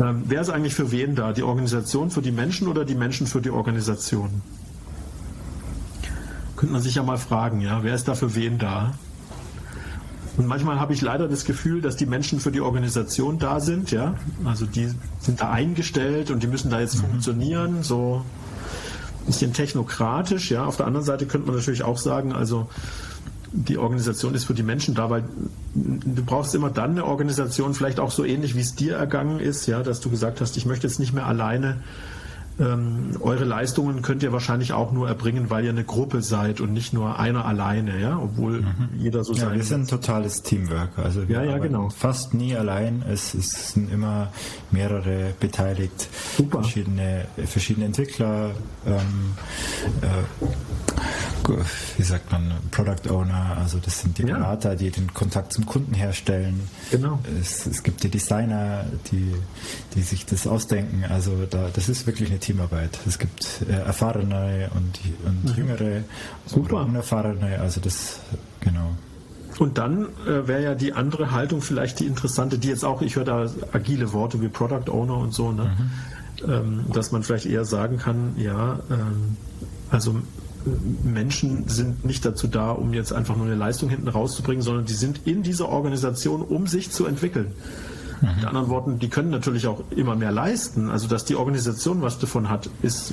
Ähm, wer ist eigentlich für wen da? Die Organisation für die Menschen oder die Menschen für die Organisation? Könnte man sich ja mal fragen, ja, wer ist da für wen da? Und manchmal habe ich leider das Gefühl, dass die Menschen für die Organisation da sind, ja. Also die sind da eingestellt und die müssen da jetzt mhm. funktionieren, so ein bisschen technokratisch, ja. Auf der anderen Seite könnte man natürlich auch sagen, also die Organisation ist für die Menschen da, weil du brauchst immer dann eine Organisation, vielleicht auch so ähnlich wie es dir ergangen ist, ja, dass du gesagt hast, ich möchte jetzt nicht mehr alleine ähm, eure Leistungen könnt ihr wahrscheinlich auch nur erbringen, weil ihr eine Gruppe seid und nicht nur einer alleine, ja, obwohl mhm. jeder so ja, sein. Wir sind ein totales Teamwork, also wir ja, ja, genau. fast nie allein. Es, es, sind immer mehrere beteiligt, Super. verschiedene verschiedene Entwickler, ähm, äh, wie sagt man, Product Owner, also das sind die Berater, ja. die den Kontakt zum Kunden herstellen. Genau. Es, es gibt die Designer, die, die sich das ausdenken. Also da, das ist wirklich eine Teamarbeit. Es gibt äh, erfahrene und, und mhm. jüngere Super. und unerfahrene. Also das, genau. Und dann äh, wäre ja die andere Haltung vielleicht die interessante, die jetzt auch, ich höre da agile Worte wie Product Owner und so, ne? Mhm. Ähm, dass man vielleicht eher sagen kann, ja, ähm, also Menschen sind nicht dazu da, um jetzt einfach nur eine Leistung hinten rauszubringen, sondern die sind in dieser Organisation, um sich zu entwickeln. Mhm. Mit anderen Worten, die können natürlich auch immer mehr leisten. Also, dass die Organisation was davon hat, ist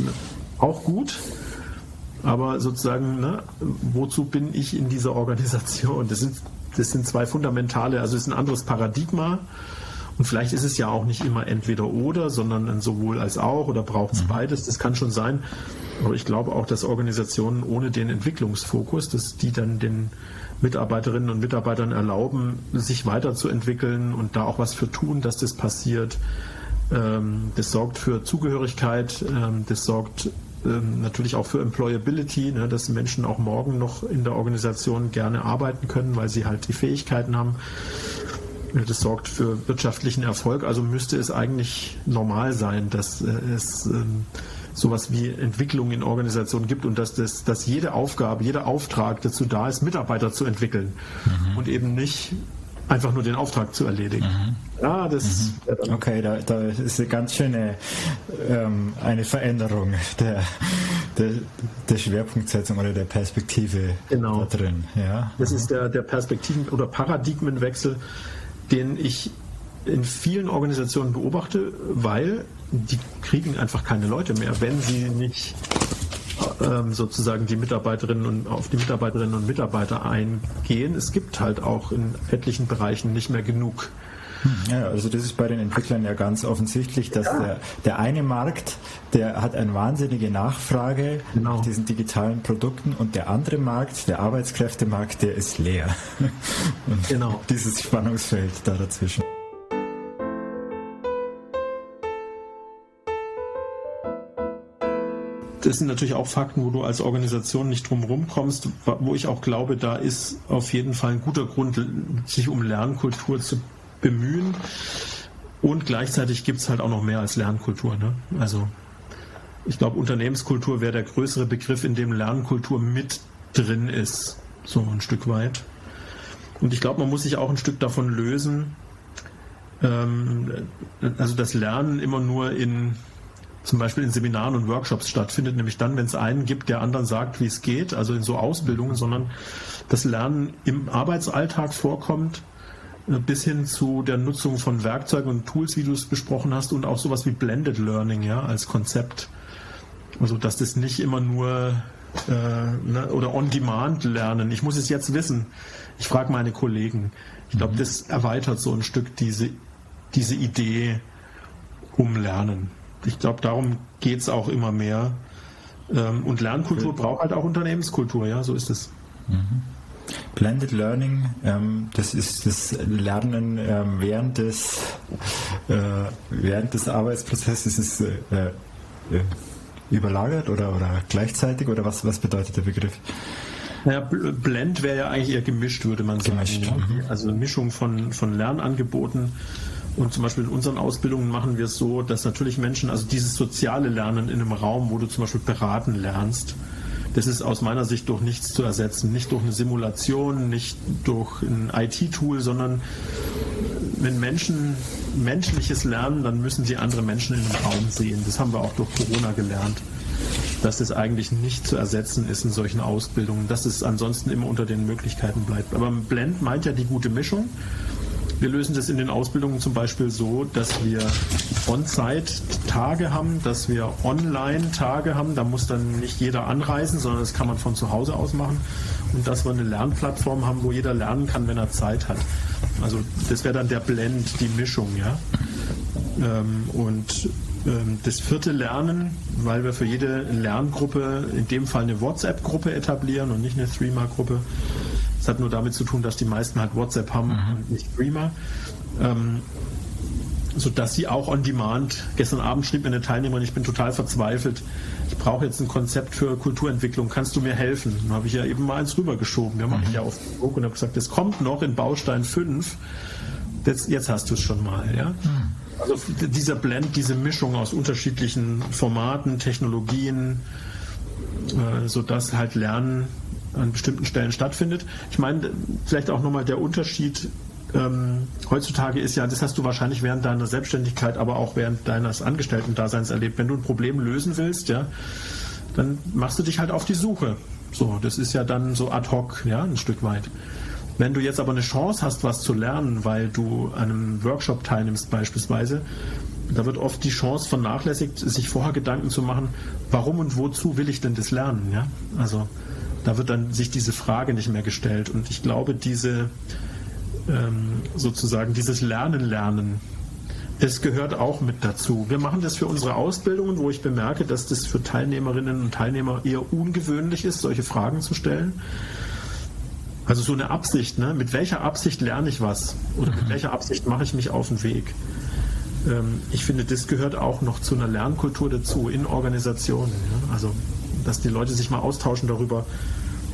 auch gut. Aber sozusagen, ne, wozu bin ich in dieser Organisation? Das sind, das sind zwei fundamentale, also es ist ein anderes Paradigma. Und vielleicht ist es ja auch nicht immer entweder oder, sondern sowohl als auch oder braucht es mhm. beides. Das kann schon sein. Aber ich glaube auch, dass Organisationen ohne den Entwicklungsfokus, dass die dann den Mitarbeiterinnen und Mitarbeitern erlauben, sich weiterzuentwickeln und da auch was für tun, dass das passiert. Ähm, das sorgt für Zugehörigkeit, ähm, das sorgt ähm, natürlich auch für Employability, ne, dass Menschen auch morgen noch in der Organisation gerne arbeiten können, weil sie halt die Fähigkeiten haben. Das sorgt für wirtschaftlichen Erfolg. Also müsste es eigentlich normal sein, dass äh, es ähm, sowas wie Entwicklung in Organisationen gibt und dass, das, dass jede Aufgabe, jeder Auftrag dazu da ist, Mitarbeiter zu entwickeln mhm. und eben nicht einfach nur den Auftrag zu erledigen. Mhm. Ja, das mhm. Okay, da, da, ist eine ganz schöne ähm, eine Veränderung der, der, der, Schwerpunktsetzung oder der Perspektive genau. da drin. Ja. Das ist der, der Perspektiven- oder Paradigmenwechsel, den ich in vielen Organisationen beobachte, weil die kriegen einfach keine Leute mehr, wenn sie nicht ähm, sozusagen die Mitarbeiterinnen und auf die Mitarbeiterinnen und Mitarbeiter eingehen. Es gibt halt auch in etlichen Bereichen nicht mehr genug. Ja, also das ist bei den Entwicklern ja ganz offensichtlich, dass ja. der, der eine Markt, der hat eine wahnsinnige Nachfrage genau. nach diesen digitalen Produkten und der andere Markt, der Arbeitskräftemarkt, der ist leer. Und genau. dieses Spannungsfeld da dazwischen. das sind natürlich auch Fakten, wo du als Organisation nicht drum rumkommst, wo ich auch glaube, da ist auf jeden Fall ein guter Grund, sich um Lernkultur zu bemühen. Und gleichzeitig gibt es halt auch noch mehr als Lernkultur. Ne? Also ich glaube, Unternehmenskultur wäre der größere Begriff, in dem Lernkultur mit drin ist, so ein Stück weit. Und ich glaube, man muss sich auch ein Stück davon lösen, ähm, also das Lernen immer nur in zum Beispiel in Seminaren und Workshops stattfindet, nämlich dann, wenn es einen gibt, der anderen sagt, wie es geht, also in so Ausbildungen, sondern das Lernen im Arbeitsalltag vorkommt, bis hin zu der Nutzung von Werkzeugen und Tools, wie du es besprochen hast, und auch sowas wie Blended Learning, ja, als Konzept. Also, dass das nicht immer nur äh, ne, oder On-Demand lernen. Ich muss es jetzt wissen. Ich frage meine Kollegen. Ich glaube, mhm. das erweitert so ein Stück diese, diese Idee um Lernen ich glaube, darum geht es auch immer mehr. Ähm, und Lernkultur braucht halt auch Unternehmenskultur, ja, so ist es. Mhm. Blended Learning, ähm, das ist das Lernen ähm, während, des, äh, während des Arbeitsprozesses ist äh, äh, überlagert oder, oder gleichzeitig oder was, was bedeutet der Begriff? Naja, Blend wäre ja eigentlich eher gemischt, würde man sagen. Gemischt. Ja? Mhm. Also eine Mischung von, von Lernangeboten und zum Beispiel in unseren Ausbildungen machen wir es so, dass natürlich Menschen, also dieses soziale Lernen in einem Raum, wo du zum Beispiel beraten lernst, das ist aus meiner Sicht durch nichts zu ersetzen. Nicht durch eine Simulation, nicht durch ein IT-Tool, sondern wenn Menschen menschliches lernen, dann müssen sie andere Menschen in einem Raum sehen. Das haben wir auch durch Corona gelernt, dass es eigentlich nicht zu ersetzen ist in solchen Ausbildungen, dass es ansonsten immer unter den Möglichkeiten bleibt. Aber Blend meint ja die gute Mischung. Wir lösen das in den Ausbildungen zum Beispiel so, dass wir On-Site-Tage haben, dass wir Online-Tage haben. Da muss dann nicht jeder anreisen, sondern das kann man von zu Hause aus machen. Und dass wir eine Lernplattform haben, wo jeder lernen kann, wenn er Zeit hat. Also das wäre dann der Blend, die Mischung, ja. Ähm, und ähm, das vierte Lernen, weil wir für jede Lerngruppe in dem Fall eine WhatsApp-Gruppe etablieren und nicht eine Threema-Gruppe. Es hat nur damit zu tun, dass die meisten halt WhatsApp haben mhm. und nicht Streamer. Ähm, sodass sie auch on demand, gestern Abend schrieb mir eine Teilnehmerin, ich bin total verzweifelt, ich brauche jetzt ein Konzept für Kulturentwicklung, kannst du mir helfen? Dann habe ich ja eben mal eins rübergeschoben, ja, mache ich mhm. ja auf Facebook und habe gesagt, das kommt noch in Baustein 5, jetzt, jetzt hast du es schon mal. Ja? Mhm. Also dieser Blend, diese Mischung aus unterschiedlichen Formaten, Technologien, äh, sodass halt Lernen an bestimmten Stellen stattfindet. Ich meine, vielleicht auch nochmal der Unterschied ähm, heutzutage ist ja, das hast du wahrscheinlich während deiner Selbstständigkeit, aber auch während deines Angestellten-Daseins erlebt. Wenn du ein Problem lösen willst, ja, dann machst du dich halt auf die Suche. So, das ist ja dann so ad hoc, ja, ein Stück weit. Wenn du jetzt aber eine Chance hast, was zu lernen, weil du an einem Workshop teilnimmst beispielsweise, da wird oft die Chance vernachlässigt, sich vorher Gedanken zu machen, warum und wozu will ich denn das lernen? Ja? Also da wird dann sich diese Frage nicht mehr gestellt. Und ich glaube, diese ähm, sozusagen dieses Lernen lernen, es gehört auch mit dazu. Wir machen das für unsere Ausbildungen, wo ich bemerke, dass das für Teilnehmerinnen und Teilnehmer eher ungewöhnlich ist, solche Fragen zu stellen. Also so eine Absicht, ne? mit welcher Absicht lerne ich was? Oder mit mhm. welcher Absicht mache ich mich auf den Weg? Ähm, ich finde, das gehört auch noch zu einer Lernkultur dazu in Organisationen. Ja? Also, dass die Leute sich mal austauschen darüber,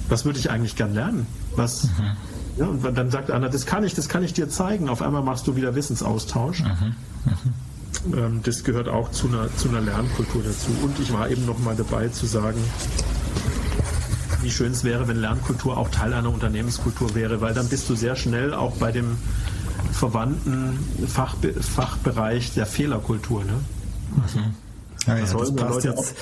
was würde ich eigentlich gern lernen? Was, mhm. ja, und dann sagt einer, das kann ich, das kann ich dir zeigen. Auf einmal machst du wieder Wissensaustausch. Mhm. Mhm. Ähm, das gehört auch zu einer, zu einer Lernkultur dazu. Und ich war eben noch mal dabei zu sagen, wie schön es wäre, wenn Lernkultur auch Teil einer Unternehmenskultur wäre, weil dann bist du sehr schnell auch bei dem verwandten Fachbe Fachbereich der Fehlerkultur. Ne? Ja, ja, das passt jetzt,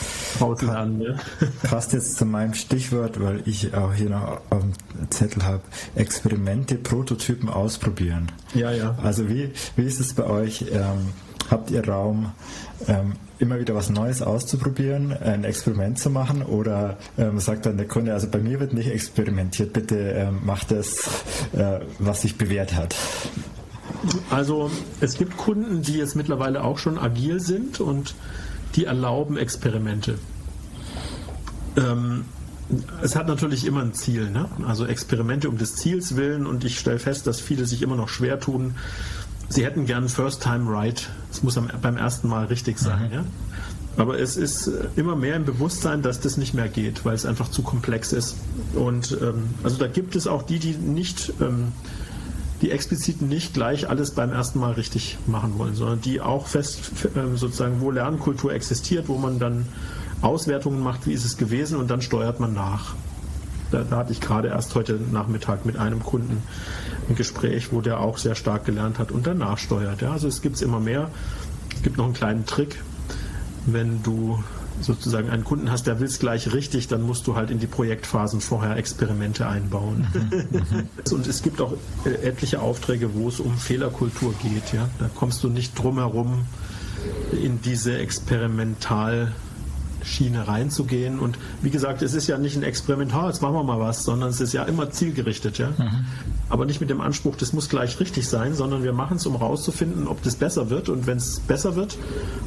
lernen, ne? passt jetzt zu meinem Stichwort, weil ich auch hier noch auf dem Zettel habe, Experimente, Prototypen ausprobieren. Ja, ja. Also wie, wie ist es bei euch? Ähm, habt ihr Raum, ähm, immer wieder was Neues auszuprobieren, ein Experiment zu machen oder ähm, sagt dann der Kunde, also bei mir wird nicht experimentiert, bitte ähm, macht das, äh, was sich bewährt hat? Also es gibt Kunden, die jetzt mittlerweile auch schon agil sind und die erlauben Experimente. Ähm, es hat natürlich immer ein Ziel, ne? also Experimente um des Ziels willen und ich stelle fest, dass viele sich immer noch schwer tun. Sie hätten gern First Time Right. Es muss beim ersten Mal richtig sein. Mhm. Ja? Aber es ist immer mehr im Bewusstsein, dass das nicht mehr geht, weil es einfach zu komplex ist. Und ähm, also da gibt es auch die, die nicht ähm, die explizit nicht gleich alles beim ersten Mal richtig machen wollen, sondern die auch fest ähm, sozusagen, wo Lernkultur existiert, wo man dann Auswertungen macht, wie ist es gewesen und dann steuert man nach. Da, da hatte ich gerade erst heute Nachmittag mit einem Kunden ein Gespräch, wo der auch sehr stark gelernt hat und danach steuert. Ja, also es gibt es immer mehr. Es gibt noch einen kleinen Trick, wenn du sozusagen einen Kunden hast, der will es gleich richtig, dann musst du halt in die Projektphasen vorher Experimente einbauen. Mhm, mhm. und es gibt auch äh, etliche Aufträge, wo es um Fehlerkultur geht. Ja? Da kommst du nicht drum herum, in diese experimental Schiene reinzugehen. Und wie gesagt, es ist ja nicht ein Experimental, jetzt machen wir mal was, sondern es ist ja immer zielgerichtet, ja. Mhm. Aber nicht mit dem Anspruch, das muss gleich richtig sein, sondern wir machen es, um rauszufinden, ob das besser wird. Und wenn es besser wird,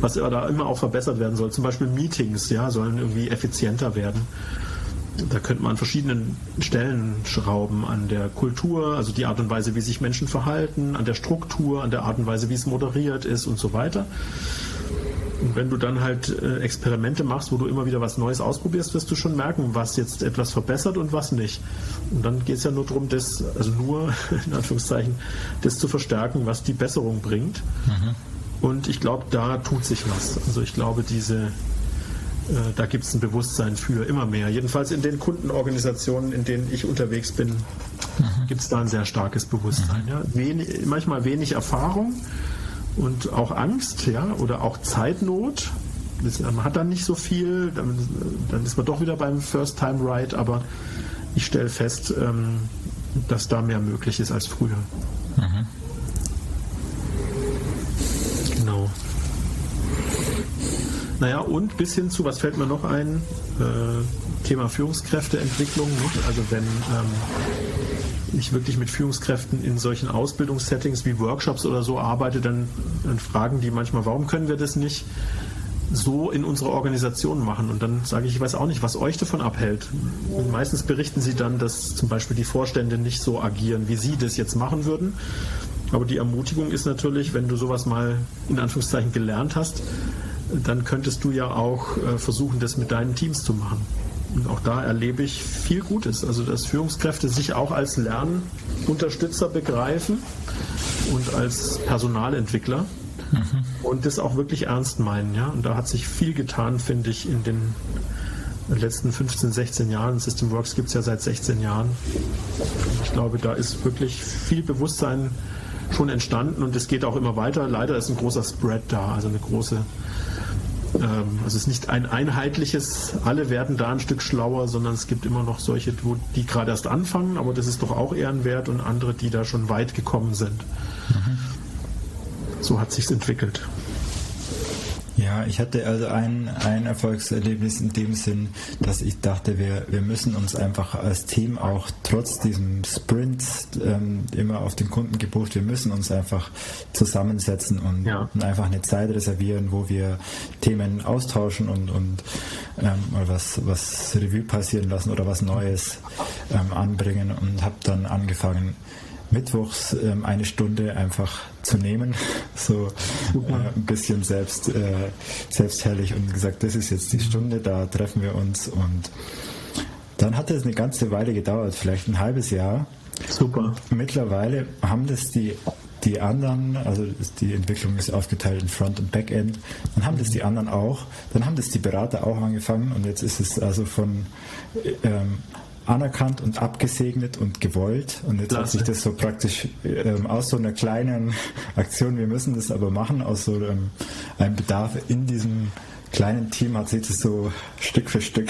was da immer auch verbessert werden soll, zum Beispiel Meetings, ja, sollen irgendwie effizienter werden. Da könnte man an verschiedenen Stellen schrauben, an der Kultur, also die Art und Weise, wie sich Menschen verhalten, an der Struktur, an der Art und Weise, wie es moderiert ist und so weiter. Und wenn du dann halt äh, Experimente machst, wo du immer wieder was Neues ausprobierst, wirst du schon merken, was jetzt etwas verbessert und was nicht. Und dann geht es ja nur darum, das, also nur in Anführungszeichen, das zu verstärken, was die Besserung bringt. Mhm. Und ich glaube, da tut sich was. Also ich glaube, diese, äh, da gibt es ein Bewusstsein für immer mehr. Jedenfalls in den Kundenorganisationen, in denen ich unterwegs bin, mhm. gibt es da ein sehr starkes Bewusstsein. Mhm. Ja? Wenig, manchmal wenig Erfahrung und auch Angst, ja, oder auch Zeitnot. Man hat dann nicht so viel, dann, dann ist man doch wieder beim First Time Ride, aber ich stelle fest, ähm, dass da mehr möglich ist als früher. Mhm. Genau. Naja, und bis hin zu, was fällt mir noch ein? Äh, Thema Führungskräfteentwicklung. Nicht? Also wenn ähm, ich wirklich mit Führungskräften in solchen Ausbildungssettings wie Workshops oder so arbeite, dann, dann fragen die manchmal, warum können wir das nicht so in unserer Organisation machen. Und dann sage ich, ich weiß auch nicht, was euch davon abhält. Und meistens berichten sie dann, dass zum Beispiel die Vorstände nicht so agieren, wie sie das jetzt machen würden. Aber die Ermutigung ist natürlich, wenn du sowas mal in Anführungszeichen gelernt hast, dann könntest du ja auch äh, versuchen, das mit deinen Teams zu machen. Auch da erlebe ich viel Gutes. Also, dass Führungskräfte sich auch als Lernunterstützer begreifen und als Personalentwickler mhm. und das auch wirklich ernst meinen. Ja? Und da hat sich viel getan, finde ich, in den letzten 15, 16 Jahren. System Works gibt es ja seit 16 Jahren. Ich glaube, da ist wirklich viel Bewusstsein schon entstanden und es geht auch immer weiter. Leider ist ein großer Spread da, also eine große Ähm, also es ist nicht ein einheitliches, alle werden da ein Stück schlauer, sondern es gibt immer noch solche, die gerade erst anfangen, aber das ist doch auch ehrenwert und andere, die da schon weit gekommen sind. Mhm. So hat sich's entwickelt. Ja, ich hatte also ein, ein Erfolgserlebnis in dem Sinn, dass ich dachte, wir, wir müssen uns einfach als Team auch trotz diesem Sprint ähm, immer auf den Kunden gebucht, wir müssen uns einfach zusammensetzen und, ja. und einfach eine Zeit reservieren, wo wir Themen austauschen und, und ähm, was, was Revue passieren lassen oder was Neues ähm, anbringen und habe dann angefangen, mittwochs ähm, eine Stunde einfach zu nehmen, so äh, ein bisschen selbst, äh, selbstherrlich und gesagt, das ist jetzt die Stunde, da treffen wir uns und dann hat es eine ganze Weile gedauert, vielleicht ein halbes Jahr. Super. Mittlerweile haben das die die anderen, also die Entwicklung ist aufgeteilt in Front- und Backend, dann haben das die anderen auch, dann haben das die Berater auch angefangen und jetzt ist es also von ähm, anerkannt und abgesegnet und gewollt. Und jetzt Klasse. hat sich das so praktisch ähm, aus so einer kleinen Aktion, wir müssen das aber machen, aus so ähm, einem Bedarf in diesem kleinen Team hat sich das so Stück für Stück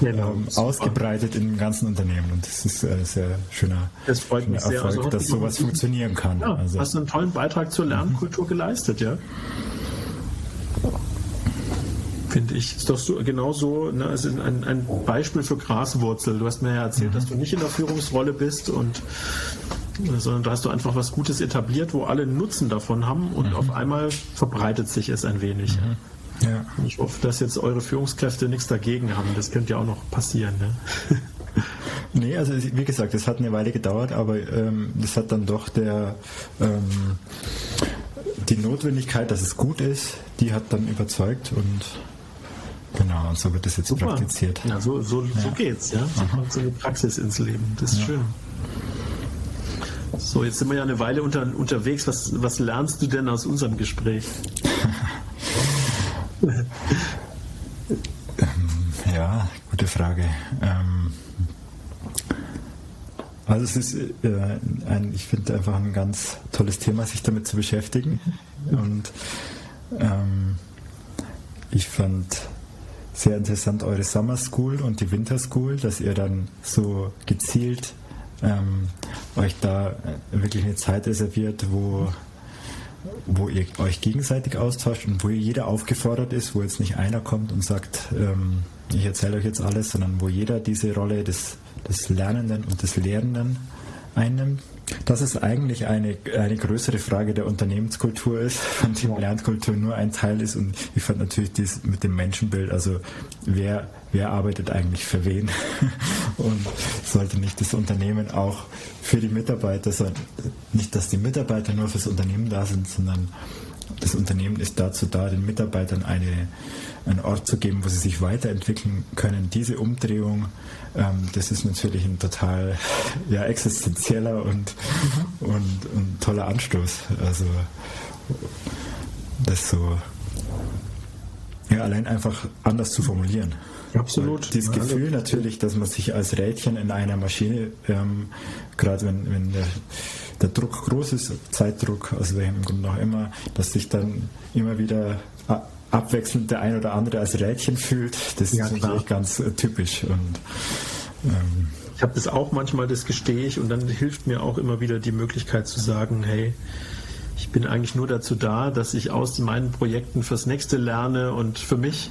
genau, ähm, ausgebreitet in dem ganzen Unternehmen. Und das ist ein äh, sehr schöner, das freut mich Erfolg. Also dass sowas funktionieren kann. Ja, also. Hast einen tollen Beitrag zur Lernkultur geleistet, ja finde ich. Ist doch so, genau so, ne, also ein, ein Beispiel für Graswurzel. Du hast mir ja erzählt, mhm. dass du nicht in der Führungsrolle bist und sondern da hast du einfach was Gutes etabliert, wo alle Nutzen davon haben und mhm. auf einmal verbreitet sich es ein wenig. Mhm. Ja. Ich hoffe, dass jetzt eure Führungskräfte nichts dagegen haben. Das könnte ja auch noch passieren. Ne? Nee, also wie gesagt, es hat eine Weile gedauert, aber ähm, das hat dann doch der ähm, die Notwendigkeit, dass es gut ist, die hat dann überzeugt und Genau, und so wird das jetzt Super. praktiziert. Ja, so, so, ja. so geht's, ja. So kommt so eine Praxis ins Leben. Das ist ja. schön. So, jetzt sind wir ja eine Weile unter, unterwegs. Was, was lernst du denn aus unserem Gespräch? ja, gute Frage. Ähm, also es ist äh, ein, ich finde einfach ein ganz tolles Thema, sich damit zu beschäftigen. Und ähm, ich fand sehr interessant eure Summer School und die Winter School, dass ihr dann so gezielt ähm, euch da äh, wirklich eine Zeit reserviert, wo, wo ihr euch gegenseitig austauscht und wo jeder aufgefordert ist, wo jetzt nicht einer kommt und sagt, ähm, ich erzähle euch jetzt alles, sondern wo jeder diese Rolle des, des Lernenden und des Lehrenden einnimmt dass es eigentlich eine, eine größere Frage der Unternehmenskultur ist, von dem Lernkultur nur ein Teil ist. Und ich fand natürlich dies mit dem Menschenbild, also wer, wer arbeitet eigentlich für wen? Und sollte nicht das Unternehmen auch für die Mitarbeiter sein? Nicht, dass die Mitarbeiter nur fürs Unternehmen da sind, sondern das Unternehmen ist dazu da, den Mitarbeitern eine, einen Ort zu geben, wo sie sich weiterentwickeln können. Diese Umdrehung, ähm, das ist natürlich ein total ja, existenzieller und, mhm. und, und toller Anstoß. Also das so ja, allein einfach anders zu formulieren. Absolut. Und dieses Gefühl natürlich, dass man sich als Rädchen in einer Maschine, ähm, gerade wenn, wenn der, der, Druck groß ist, Zeitdruck, aus welchem Grund auch immer, dass sich dann immer wieder abwechselnd der ein oder andere als Rädchen fühlt, das ja, ist natürlich ganz äh, typisch. Und, ähm, ich habe das auch manchmal, das gestehe ich, und dann hilft mir auch immer wieder die Möglichkeit zu sagen, hey, ich bin eigentlich nur dazu da, dass ich aus meinen Projekten fürs nächste lerne und für mich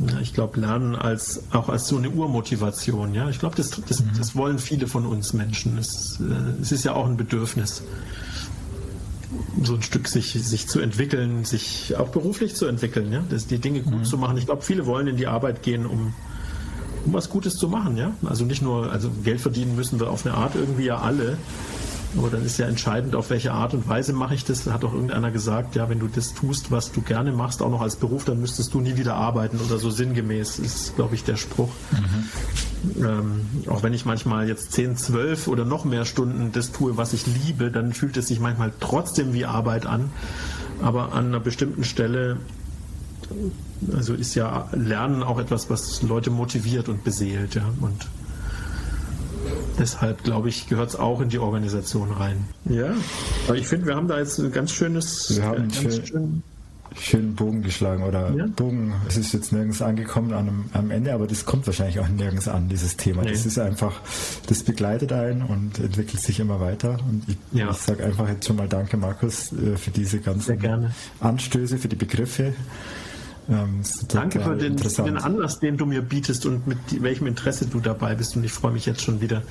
ja, ich glaube, Lernen als auch als so eine Urmotivation. Ja, ich glaube, das, das, mhm. das, wollen viele von uns Menschen. Es, äh, es, ist ja auch ein Bedürfnis, so ein Stück sich, sich zu entwickeln, sich auch beruflich zu entwickeln. Ja, das, die Dinge gut mhm. zu machen. Ich glaube, viele wollen in die Arbeit gehen, um um was Gutes zu machen, ja. Also nicht nur, also Geld verdienen müssen wir auf eine Art irgendwie ja alle, aber dann ist ja entscheidend, auf welche Art und Weise mache ich das. Da hat auch irgendeiner gesagt, ja, wenn du das tust, was du gerne machst, auch noch als Beruf, dann müsstest du nie wieder arbeiten oder so sinngemäß, ist, glaube ich, der Spruch. Mhm. Ähm, auch wenn ich manchmal jetzt 10, 12 oder noch mehr Stunden das tue, was ich liebe, dann fühlt es sich manchmal trotzdem wie Arbeit an. Aber an einer bestimmten Stelle also ist ja Lernen auch etwas, was Leute motiviert und beseelt, ja. Und Deshalb, glaube ich, gehört es auch in die Organisation rein. Ja, aber ich finde, wir haben da jetzt ein ganz schönes, wir haben ganz schön, schön schönen Bogen geschlagen oder ja. Bogen. Es ist jetzt nirgends angekommen an einem, am Ende, aber das kommt wahrscheinlich auch nirgends an, dieses Thema. Nee. Das ist einfach, das begleitet einen und entwickelt sich immer weiter. Und ich, ja. ich sage einfach jetzt schon mal Danke, Markus, äh, für diese ganzen Anstöße, für die Begriffe. Ähm, Danke für den, für den, Anlass, den du mir bietest und mit welchem Interesse du dabei bist. Und ich freue mich jetzt schon wieder,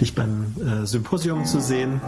dich beim äh, Symposium zu sehen.